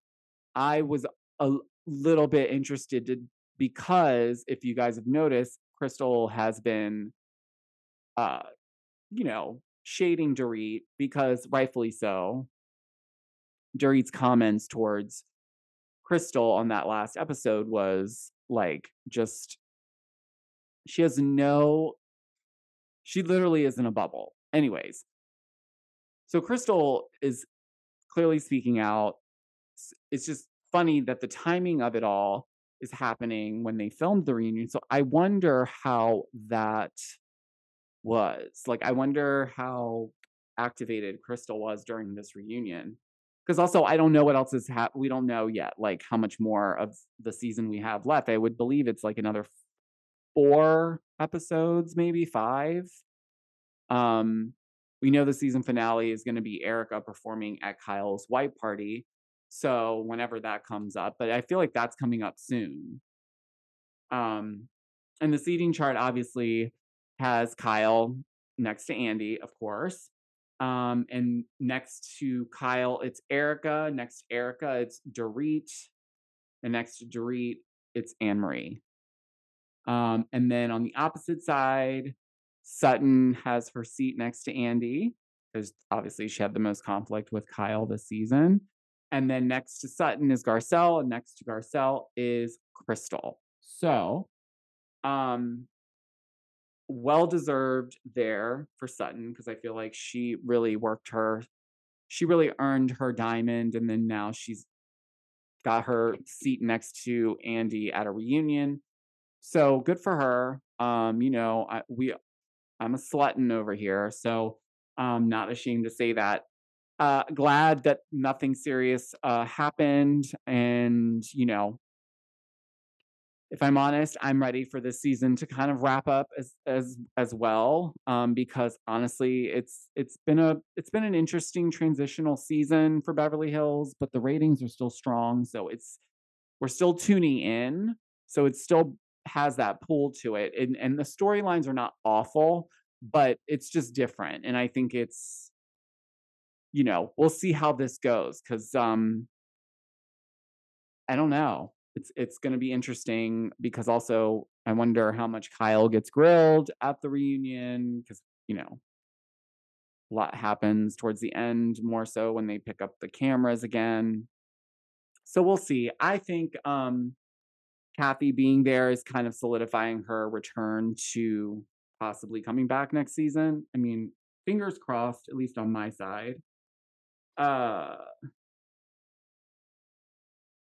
I was a little bit interested to because if you guys have noticed, Crystal has been, uh, you know, shading Dorit because rightfully so. Dorit's comments towards Crystal on that last episode was like just she has no she literally is in a bubble. Anyways, so Crystal is clearly speaking out. It's just funny that the timing of it all is happening when they filmed the reunion. So I wonder how that was. Like, I wonder how activated Crystal was during this reunion. Because also, I don't know what else is hap- we don't know yet, like how much more of the season we have left. I would believe it's like another four episodes, maybe five. Um, we know the season finale is going to be Erika performing at Kyle's white party. So whenever that comes up, but I feel like that's coming up soon. Um, and the seating chart obviously has Kyle next to Andy, of course. Um, and next to Kyle, it's Erika. Next to Erika, it's Dorit. And next to Dorit, it's Anne Marie. Um, and then on the opposite side, Sutton has her seat next to Andy, because obviously she had the most conflict with Kyle this season. And then next to Sutton is Garcelle, and next to Garcelle is Crystal. So, um, well deserved there for Sutton because I feel like she really worked her, she really earned her diamond, and then now she's got her seat next to Andy at a reunion. So good for her. Um, you know, I, we, I'm a slutton over here, so I'm not ashamed to say that. Uh, glad that nothing serious uh, happened, and you know, if I'm honest, I'm ready for this season to kind of wrap up as as as well. Um, because honestly, it's it's been a it's been an interesting transitional season for Beverly Hills, but the ratings are still strong, so it's we're still tuning in. So it still has that pull to it, and and the storylines are not awful, but it's just different. And I think it's you know we'll see how this goes because um I don't know it's it's going to be interesting because also I wonder how much Kyle gets grilled at the reunion because you know a lot happens towards the end more so when they pick up the cameras again. So we'll see. I think um Kathy being there is kind of solidifying her return to possibly coming back next season. I mean, fingers crossed at least on my side. Uh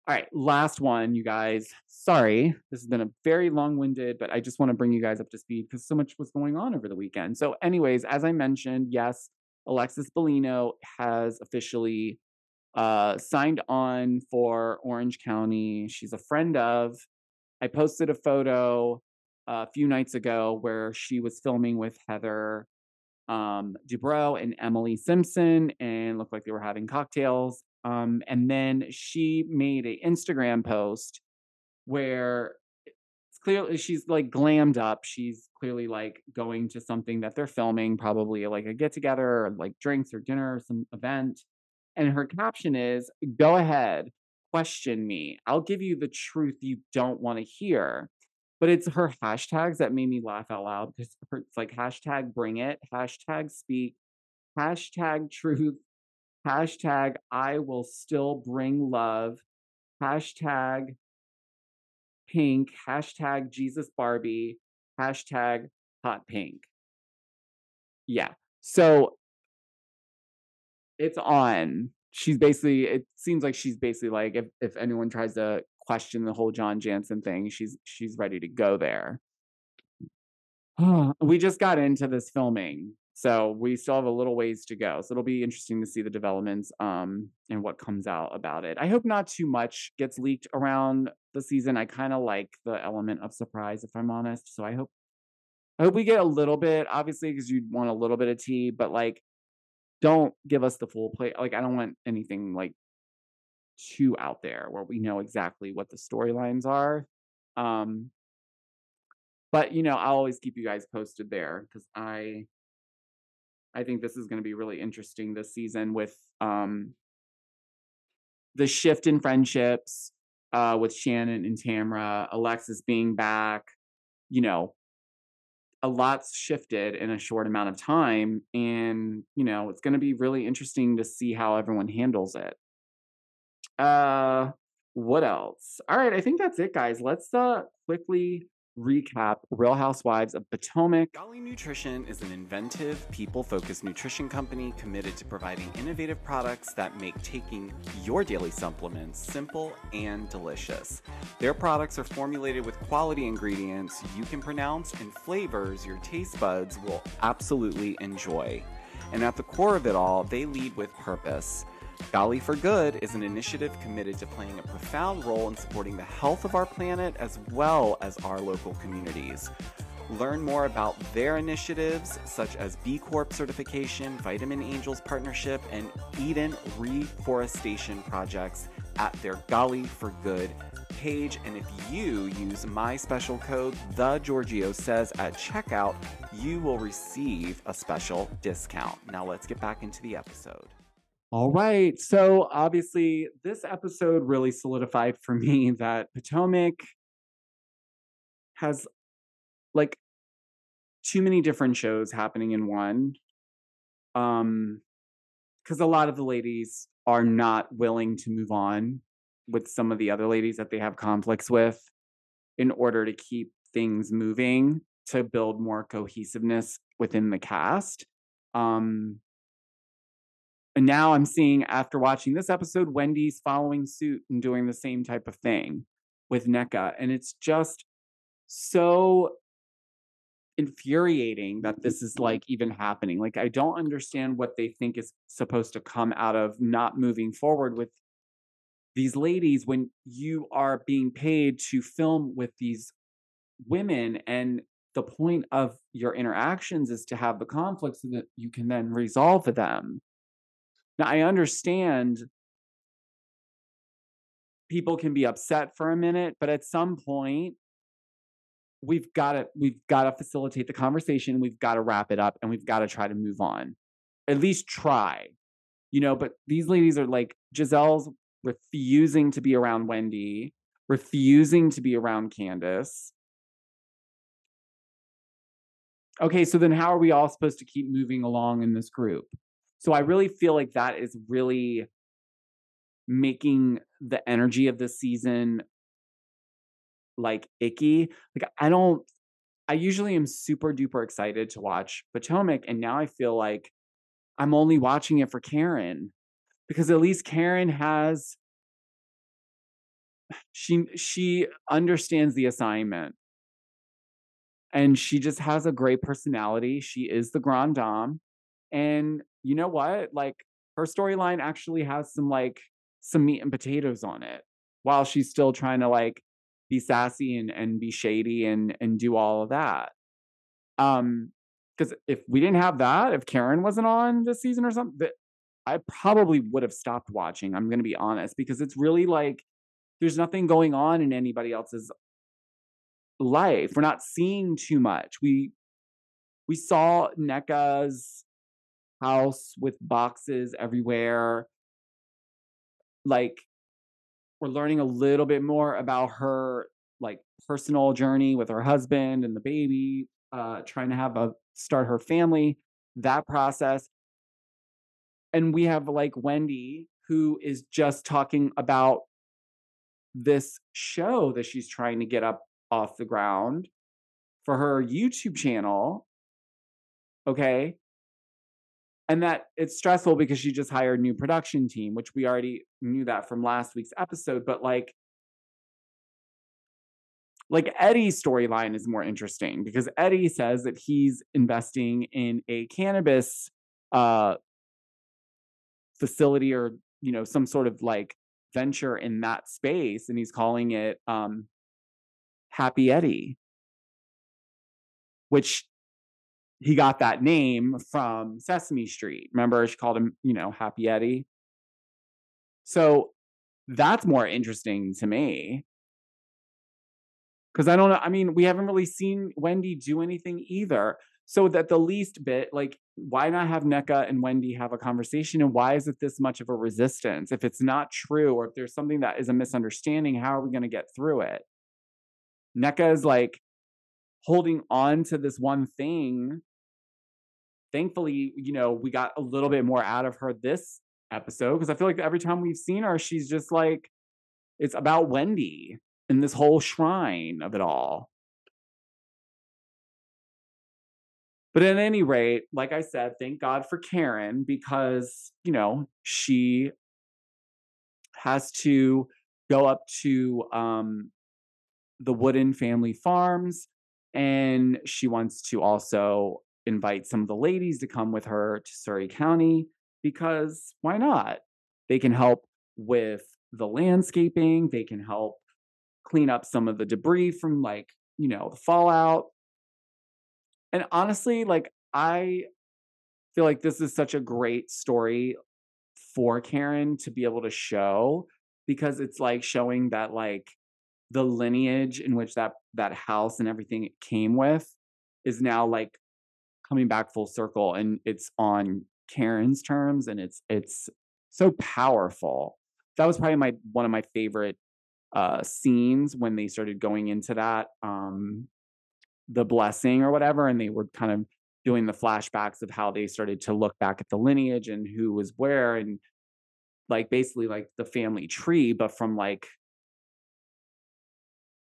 all right, last one, you guys. Sorry, this has been a very long winded, but I just want to bring you guys up to speed because so much was going on over the weekend. So, anyways, as I mentioned, yes, Alexis Bellino has officially uh, signed on for Orange County. She's a friend of. I posted a photo a few nights ago where she was filming with Heather um, Dubrow and Emily Simpson and looked like they were having cocktails. Um, and then she made an Instagram post where it's clearly she's like glammed up. She's clearly like going to something that they're filming, probably like a get together or like drinks or dinner or some event. And her caption is, Go ahead, question me. I'll give you the truth you don't want to hear. But it's her hashtags that made me laugh out loud because it's like hashtag bring it, hashtag speak, hashtag truth, hashtag I will still bring love, hashtag pink, hashtag Jesus Barbie, hashtag hot pink. Yeah. So it's on. She's basically, it seems like she's basically like, if, if anyone tries to question the whole John Janssen thing, she's she's ready to go there. we just got into this filming so we still have a little ways to go. So it'll be interesting to see the developments um, and what comes out about it. I hope not too much gets leaked around the season. I kind of like the element of surprise, if I'm honest. So I hope I hope we get a little bit, obviously, because you want a little bit of tea, but like don't give us the full play. Like I don't want anything like too out there where we know exactly what the storylines are. Um, but you know, I'll always keep you guys posted there because I I think this is going to be really interesting this season with um, the shift in friendships uh, with Shannon and Tamra, Alexis being back. You know, a lot's shifted in a short amount of time. And, you know, it's going to be really interesting to see how everyone handles it. Uh, what else? All right, I think that's it, guys. Let's uh quickly recap Real Housewives of Potomac. Goli Nutrition is an inventive, people focused nutrition company committed to providing innovative products that make taking your daily supplements simple and delicious. Their products are formulated with quality ingredients you can pronounce and flavors your taste buds will absolutely enjoy. And at the core of it all, they lead with purpose. Goli for Good is an initiative committed to playing a profound role in supporting the health of our planet as well as our local communities. Learn more about their initiatives, such as B Corp certification, Vitamin Angels partnership, and Eden reforestation projects at their Goli for Good page. And if you use my special code, The Georgio Says, at checkout, you will receive a special discount. Now let's get back into the episode. All right. So obviously, this episode really solidified for (laughs) me that Potomac has like too many different shows happening in one. Um, because a lot of the ladies are not willing to move on with some of the other ladies that they have conflicts with in order to keep things moving to build more cohesiveness within the cast. Um, and now I'm seeing after watching this episode, Wendy's following suit and doing the same type of thing with Nneka. And it's just so infuriating that this is like even happening. Like, I don't understand what they think is supposed to come out of not moving forward with these ladies when you are being paid to film with these women and the point of your interactions is to have the conflicts so that you can then resolve them. Now, I understand people can be upset for a minute, but at some point, we've got to we've got to facilitate the conversation. We've got to wrap it up, and we've got to try to move on. At least try, you know. But these ladies are like gizelle's refusing to be around Wendy, refusing to be around candiace Okay, so then how are we all supposed to keep moving along in this group? So I really feel like that is really making the energy of the season like icky. Like I don't I usually am super duper excited to watch Potomac and now I feel like I'm only watching it for Karen because at least Karen has she she understands the assignment and she just has a great personality. She is the grand dame. And you know what? Like her storyline actually has some like some meat and potatoes on it while she's still trying to like be sassy and, and be shady and and do all of that. Um because if we didn't have that, if Karen wasn't on this season or something, I probably would have stopped watching. I'm gonna be honest, because it's really like there's nothing going on in anybody else's life. We're not seeing too much. We we saw Nneka's house with boxes everywhere. Like we're learning a little bit more about her like personal journey with her husband and the baby, uh, trying to have a start her family, that process. And we have like Wendy, who is just talking about this show that she's trying to get up off the ground for her YouTube channel. Okay. And that it's stressful because she just hired a new production team, which we already knew that from last week's episode. But like, like Eddie's storyline is more interesting because Eddie says that he's investing in a cannabis uh facility or you know some sort of like venture in that space and he's calling it um Happy Eddie which he got that name from Sesame Street. Remember she called him, you know, Happy Eddie. So that's more interesting to me. Cuz I don't know, I mean, we haven't really seen Wendy do anything either. So that the least bit, like, why not have Nneka and Wendy have a conversation? And why is it this much of a resistance? If it's not true, or if there's something that is a misunderstanding, how are we going to get through it? Nneka is like holding on to this one thing. Thankfully, you know, we got a little bit more out of her this episode because I feel like every time we've seen her, she's just like, it's about Wendy and this whole shrine of it all. But at any rate, like I said, thank God for Karen because, you know, she has to go up to um, the Wooden family farms and she wants to also invite some of the ladies to come with her to Surrey County because why not? They can help with the landscaping, they can help clean up some of the debris from like, you know, the fallout and honestly, like I feel like this is such a great story for Karen to be able to show because it's like showing that like the lineage in which that that house and everything it came with is now like coming back full circle and it's on Karen's terms and it's it's so powerful. That was probably my one of my favorite uh scenes when they started going into that um the blessing or whatever and they were kind of doing the flashbacks of how they started to look back at the lineage and who was where and like basically like the family tree but from like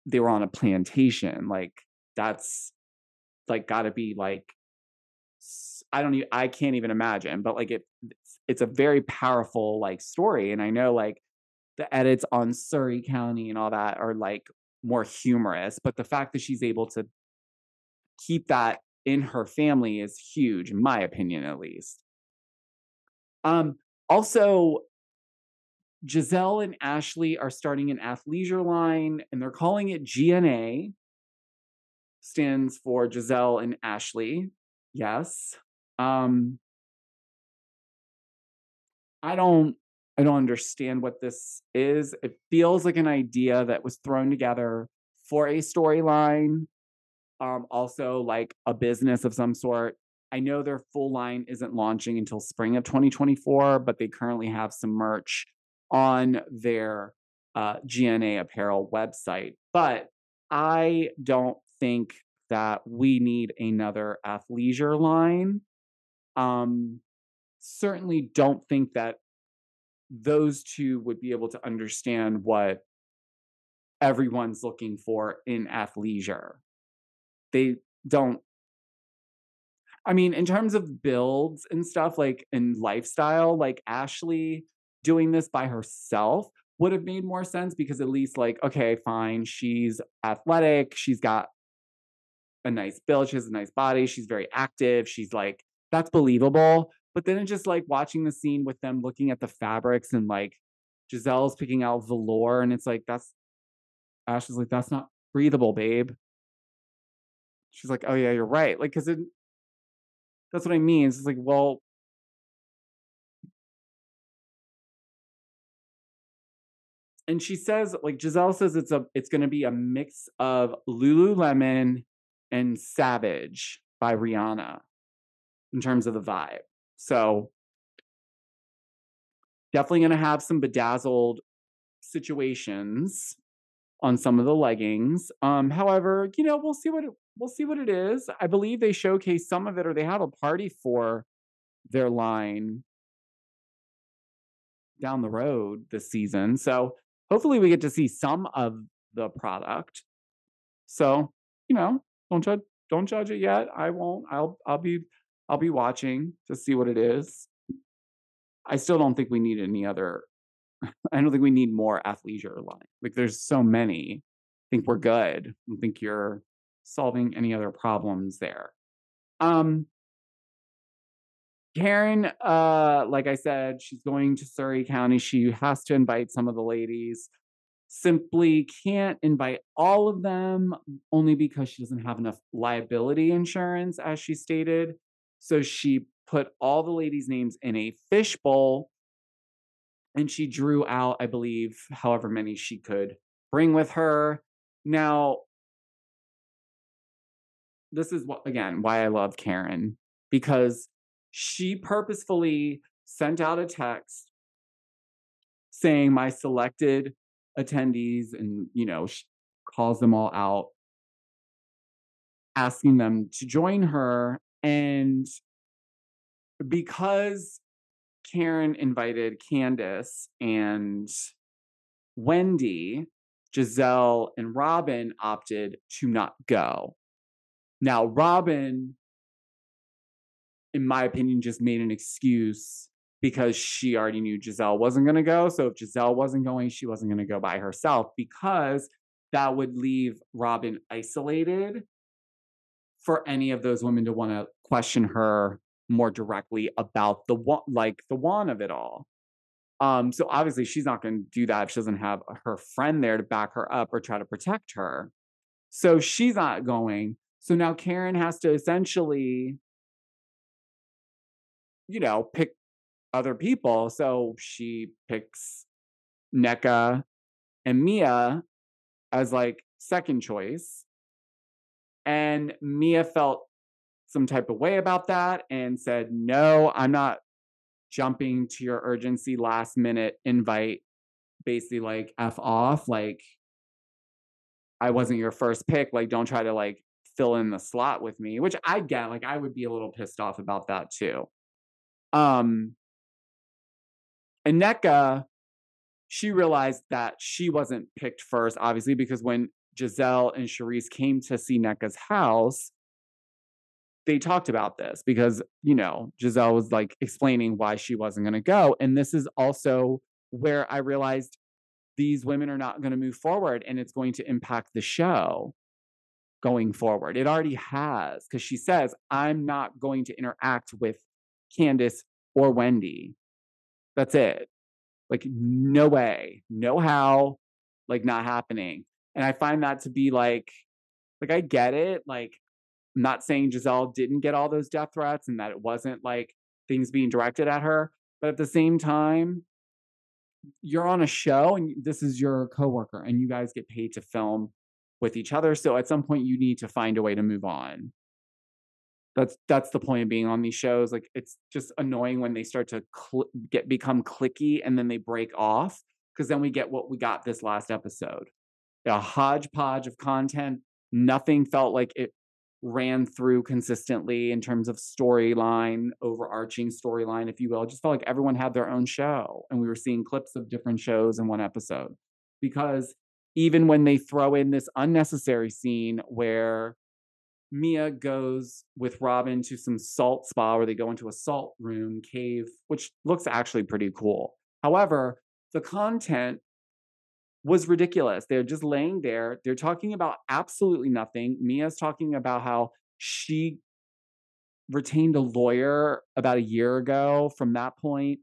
they were on a plantation like that's like got to be like I don't even, I can't even imagine, but like it, it's, a very powerful like story. And I know like the edits on Surrey County and all that are like more humorous, but the fact that she's able to keep that in her family is huge, in my opinion, at least. Um, also, Gizelle and Ashley are starting an athleisure line and they're calling it GNA, stands for Gizelle and Ashley. Yes. Um I don't I don't understand what this is. It feels like an idea that was thrown together for a storyline, um, also like a business of some sort. I know their full line isn't launching until spring of 2024, but they currently have some merch on their uh, GNA apparel website. But I don't think that we need another athleisure line. Um, certainly don't think that those two would be able to understand what everyone's looking for in athleisure. They don't. I mean, in terms of builds and stuff, like in lifestyle, like Ashley doing this by herself would have made more sense because at least, like, okay, fine, she's athletic, she's got a nice build, she has a nice body, she's very active, she's like, that's believable. But then it's just like watching the scene with them looking at the fabrics and like Gizelle's picking out velour, and it's like, that's Ash is like, that's not breathable, babe. She's like, oh yeah, you're right. Like, cause it that's what I mean. It's like, well, and she says, like Giselle says, it's a it's gonna be a mix of Lululemon and Savage by Rihanna in terms of the vibe. So definitely going to have some bedazzled situations on some of the leggings. Um, however, you know, we'll see what it, we'll see what it is. I believe they showcase some of it, or they have a party for their line down the road this season. So hopefully, we get to see some of the product. So you know, don't judge don't judge it yet. I won't. I'll I'll be I'll be watching to see what it is. I still don't think we need any other. (laughs) I don't think we need more athleisure line. Like there's so many. I think we're good. I don't think you're solving any other problems there. Um, Karen, uh, like I said, she's going to Surrey County. She has to invite some of the ladies. Simply can't invite all of them only because she doesn't have enough liability insurance, as she stated. So she put all the ladies' names in a fishbowl and she drew out, I believe, however many she could bring with her. Now, this is what, again, why I love Karen because she purposefully sent out a text saying my selected attendees and, you know, she calls them all out, asking them to join her and because Karen invited Candiace and Wendy, Gizelle and Robyn opted to not go. Now, Robyn, in my opinion, just made an excuse because she already knew Gizelle wasn't going to go. So if Gizelle wasn't going, she wasn't going to go by herself because that would leave Robyn isolated for any of those women to want to question her more directly about the like the Juan of it all. Um, so obviously she's not going to do that if she doesn't have her friend there to back her up or try to protect her. So she's not going. So now Karen has to essentially, you know, pick other people. So she picks Nneka and Mia as like second choice. And Mia felt some type of way about that and said, No, I'm not jumping to your urgency last minute invite. Basically, like, F off. Like, I wasn't your first pick. Like, don't try to like fill in the slot with me, which I get. Like, I would be a little pissed off about that too. Um, and Nneka, she realized that she wasn't picked first, obviously, because when Gizelle and Charrisse came to see Nneka's house, they talked about this because, you know, Gizelle was like explaining why she wasn't going to go. And this is also where I realized these women are not going to move forward and it's going to impact the show going forward. It already has because she says, I'm not going to interact with Candiace or Wendy. That's it. Like, no way, no how, like, not happening. And I find that to be like, like, I get it. Like, I'm not saying Gizelle didn't get all those death threats and that it wasn't like things being directed at her. But at the same time, you're on a show and this is your coworker and you guys get paid to film with each other. So at some point you need to find a way to move on. That's that's the point of being on these shows. Like it's just annoying when they start to cl- get become clicky and then they break off because then we get what we got this last episode. A hodgepodge of content. Nothing felt like it ran through consistently in terms of storyline, overarching storyline, if you will. It just felt like everyone had their own show and we were seeing clips of different shows in one episode. Because even when they throw in this unnecessary scene where Mia goes with Robyn to some salt spa where they go into a salt room cave, which looks actually pretty cool. However, the content was ridiculous. They're just laying there. They're talking about absolutely nothing. Mia's talking about how she retained a lawyer about a year ago from that point,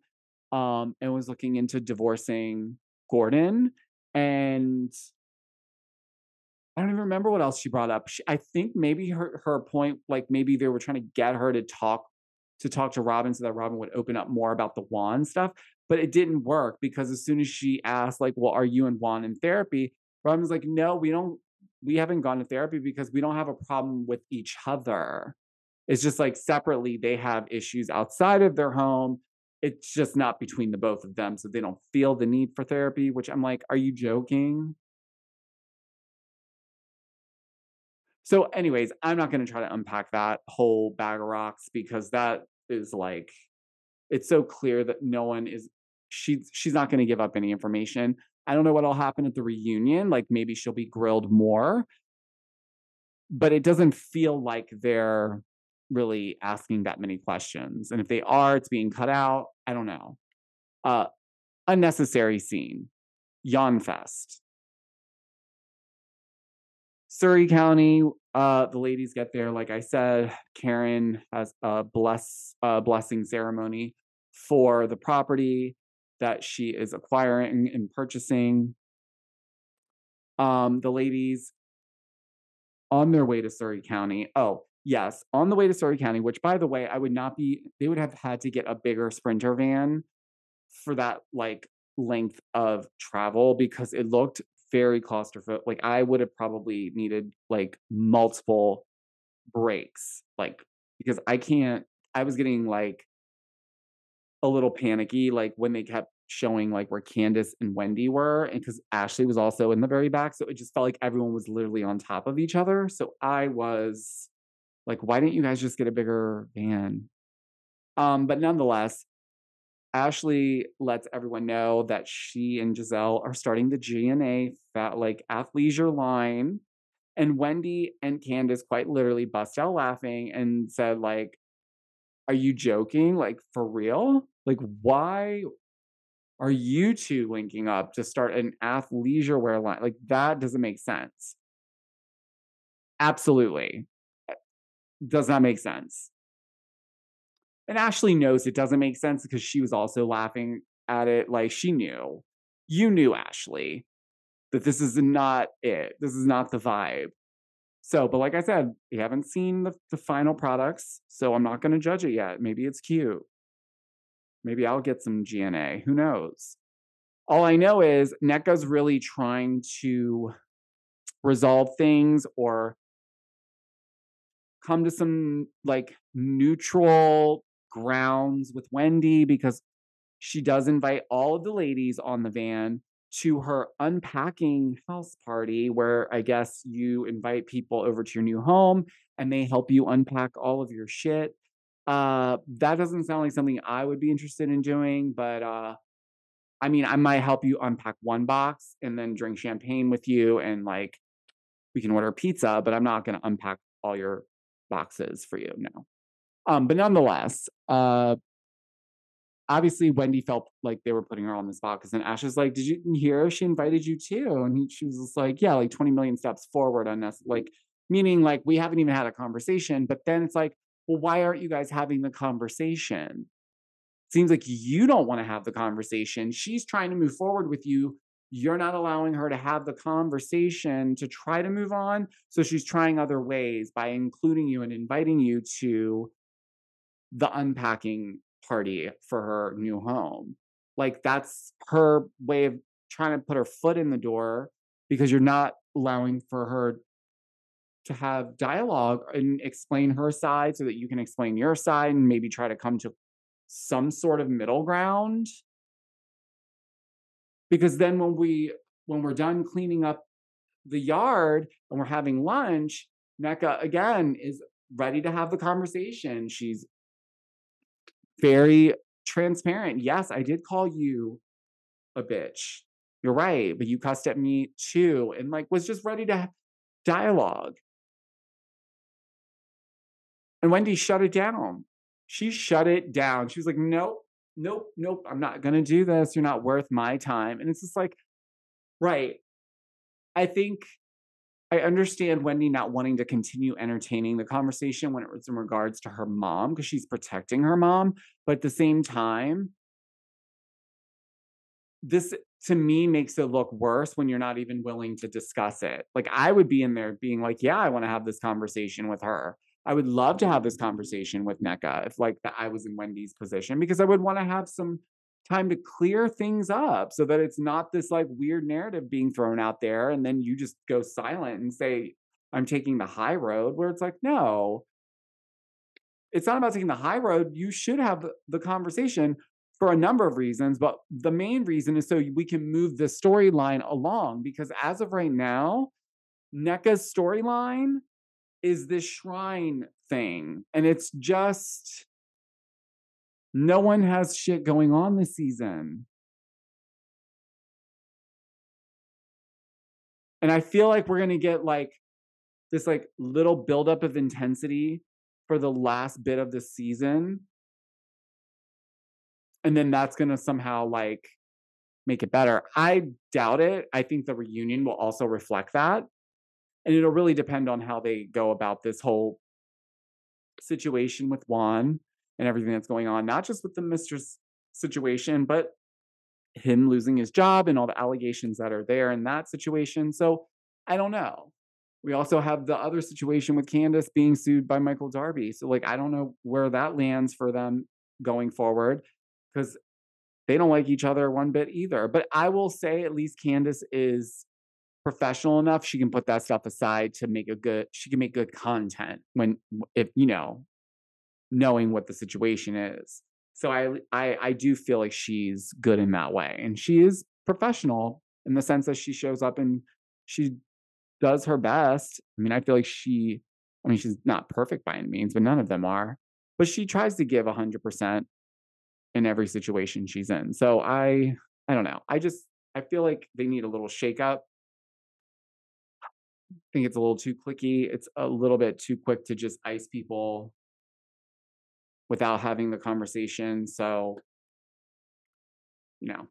um, and was looking into divorcing Gordon. And I don't even remember what else she brought up. She, I think maybe her her point, like maybe they were trying to get her to talk to talk to Robyn so that Robyn would open up more about the Juan stuff but it didn't work because as soon as she asked like well are you and juan in therapy? Robyn's like no we don't we haven't gone to therapy because we don't have a problem with each other. It's just like separately they have issues outside of their home. It's just not between the both of them so they don't feel the need for therapy which i'm like are you joking so anyways i'm not going to try to unpack that whole bag of rocks because that is like it's so clear that no one is she's she's not going to give up any information. I don't know what'll happen at the reunion. Like maybe she'll be grilled more, but it doesn't feel like they're really asking that many questions. And if they are, it's being cut out. I don't know. Uh, unnecessary scene. Yawn fest. Surrey County, uh, the ladies get there. Like I said, Karen has a bless uh, blessing ceremony for the property that she is acquiring and purchasing. Um, the ladies on their way to Surrey County. Oh, yes, on the way to Surrey County, which by the way, I would not be, they would have had to get a bigger sprinter van for that like length of travel because it looked very claustrophobic. Like I would have probably needed like multiple breaks, like because I can't, I was getting like a little panicky, like when they kept showing like where Candiace and Wendy were, and because Ashley was also in the very back, so it just felt like everyone was literally on top of each other. So I was like, why didn't you guys just get a bigger van? Um, but nonetheless, Ashley lets everyone know that she and Gizelle are starting the GNA fat like athleisure line. And Wendy and Candiace quite literally bust out laughing and said, like, are you joking? Like for real? Like why are you two linking up to start an athleisure wear line? Like that doesn't make sense. Absolutely. Eh, does not make sense. And Ashley knows it doesn't make sense because she was also laughing at it. Like she knew. You knew, Ashley, that this is not it. This is not the vibe. So, but like I said, we haven't seen the, the final products, so I'm not going to judge it yet. Maybe it's cute. Maybe I'll get some GNA. Who knows? All I know is Nneka's really trying to resolve things or come to some like neutral grounds with Wendy because she does invite all of the ladies on the van to her unpacking house party where I guess you invite people over to your new home and they help you unpack all of your shit. Uh that doesn't sound like something I would be interested in doing, but uh I mean, I might help you unpack one box and then drink champagne with you and like we can order pizza, but I'm not going to unpack all your boxes for you. No. Um, but nonetheless, uh, obviously Wendy felt like they were putting her on the spot because then Ash is like, "Did you hear she invited you too?" And he, she was just like, "Yeah, like 20 million steps forward on us." Like, meaning like we haven't even had a conversation. But then it's like, well, why aren't you guys having the conversation? Seems like you don't want to have the conversation. She's trying to move forward with you. You're not allowing her to have the conversation to try to move on. So she's trying other ways by including you and inviting you to the unpacking party for her new home. Like that's her way of trying to put her foot in the door because you're not allowing for her to have dialogue and explain her side so that you can explain your side and maybe try to come to some sort of middle ground because then when we when we're done cleaning up the yard and we're having lunch Nneka again is ready to have the conversation she's very transparent. Yes, I did call you a bitch. You're right, but you cussed at me too, and like was just ready to dialogue. And Wendy shut it down. She shut it down. She was like, nope, nope, nope, I'm not gonna do this. You're not worth my time. And it's just like, right. I think I understand Wendy not wanting to continue entertaining the conversation when it was in regards to her mom because she's protecting her mom. But at the same time, this to me makes it look worse when you're not even willing to discuss it. Like I would be in there being like, yeah, I want to have this conversation with her. I would love to have this conversation with Nneka if like I was in Wendy's position because I would want to have some time to clear things up so that it's not this like weird narrative being thrown out there and then you just go silent and say i'm taking the high road where it's like no. It's not about taking the high road you should have the conversation for a number of reasons but the main reason is so we can move the storyline along because as of right now Nneka's storyline is this shrine thing and it's just no one has shit going on this season. And I feel like we're going to get like this like little buildup of intensity for the last bit of the season. And then that's going to somehow like make it better. I doubt it. I think the reunion will also reflect that. And it'll really depend on how they go about this whole situation with Juan and everything that's going on, not just with the mistress situation, but him losing his job and all the allegations that are there in that situation. So I don't know. We also have the other situation with Candiace being sued by Michael Darby. So, like, I don't know where that lands for them going forward because they don't like each other one bit either. But I will say, at least Candiace is professional enough. She can put that stuff aside to make a good, she can make good content when, if, you know, knowing what the situation is. So I, I I do feel like she's good in that way. And she is professional in the sense that she shows up and she does her best. I mean, I feel like she I mean, she's not perfect by any means, but none of them are. But she tries to give 100% in every situation she's in. So I I don't know. I just I feel like they need a little shakeup. I think it's a little too clicky. It's a little bit too quick to just ice people without having the conversation. So, no,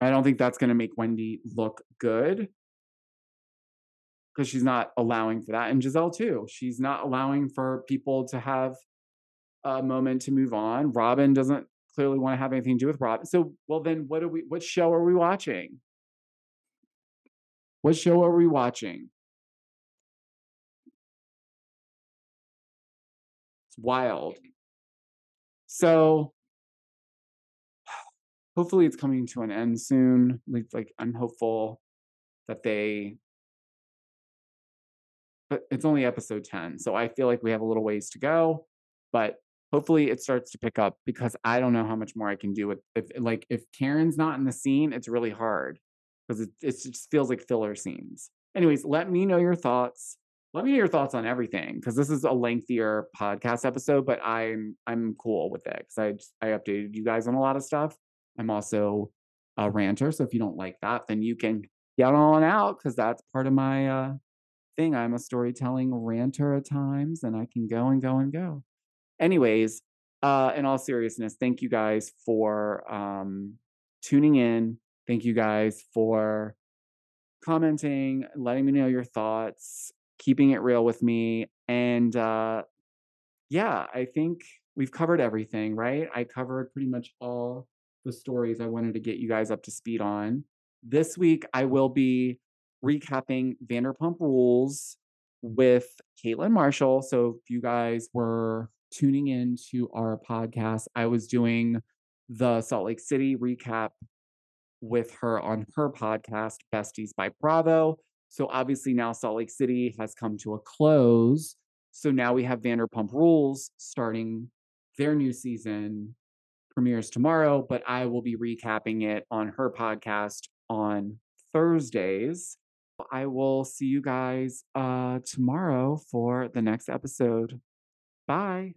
I don't think that's going to make Wendy look good because she's not allowing for that. And Gizelle, too. She's not allowing for people to have a moment to move on. Robyn doesn't clearly want to have anything to do with Robyn. So, well, then what are we, what show are we watching? What show are we watching? It's wild. So hopefully it's coming to an end soon. Like, like I'm hopeful that they but it's only episode 10. So I feel like we have a little ways to go, but hopefully it starts to pick up because I don't know how much more I can do with if like if Karen's not in the scene, it's really hard because it, it just feels like filler scenes. Anyways, let me know your thoughts. Let me know your thoughts on everything because this is a lengthier podcast episode, but I'm I'm cool with it because I just, I updated you guys on a lot of stuff. I'm also a ranter, so if you don't like that, then you can get on out because that's part of my uh, thing. I'm a storytelling ranter at times, and I can go and go and go. Anyways, uh, in all seriousness, thank you guys for um, tuning in. Thank you guys for commenting, letting me know your thoughts, keeping it real with me. And uh, yeah, I think we've covered everything, right? I covered pretty much all the stories I wanted to get you guys up to speed on. This week, I will be recapping Vanderpump Rules with Caitlin Marshall. So if you guys were tuning in to our podcast, I was doing the Salt Lake City recap with her on her podcast, Besties by Bravo. So obviously now Salt Lake City has come to a close. So now we have Vanderpump Rules starting their new season premieres tomorrow, but I will be recapping it on her podcast on Thursdays. I will see you guys uh tomorrow for the next episode. Bye.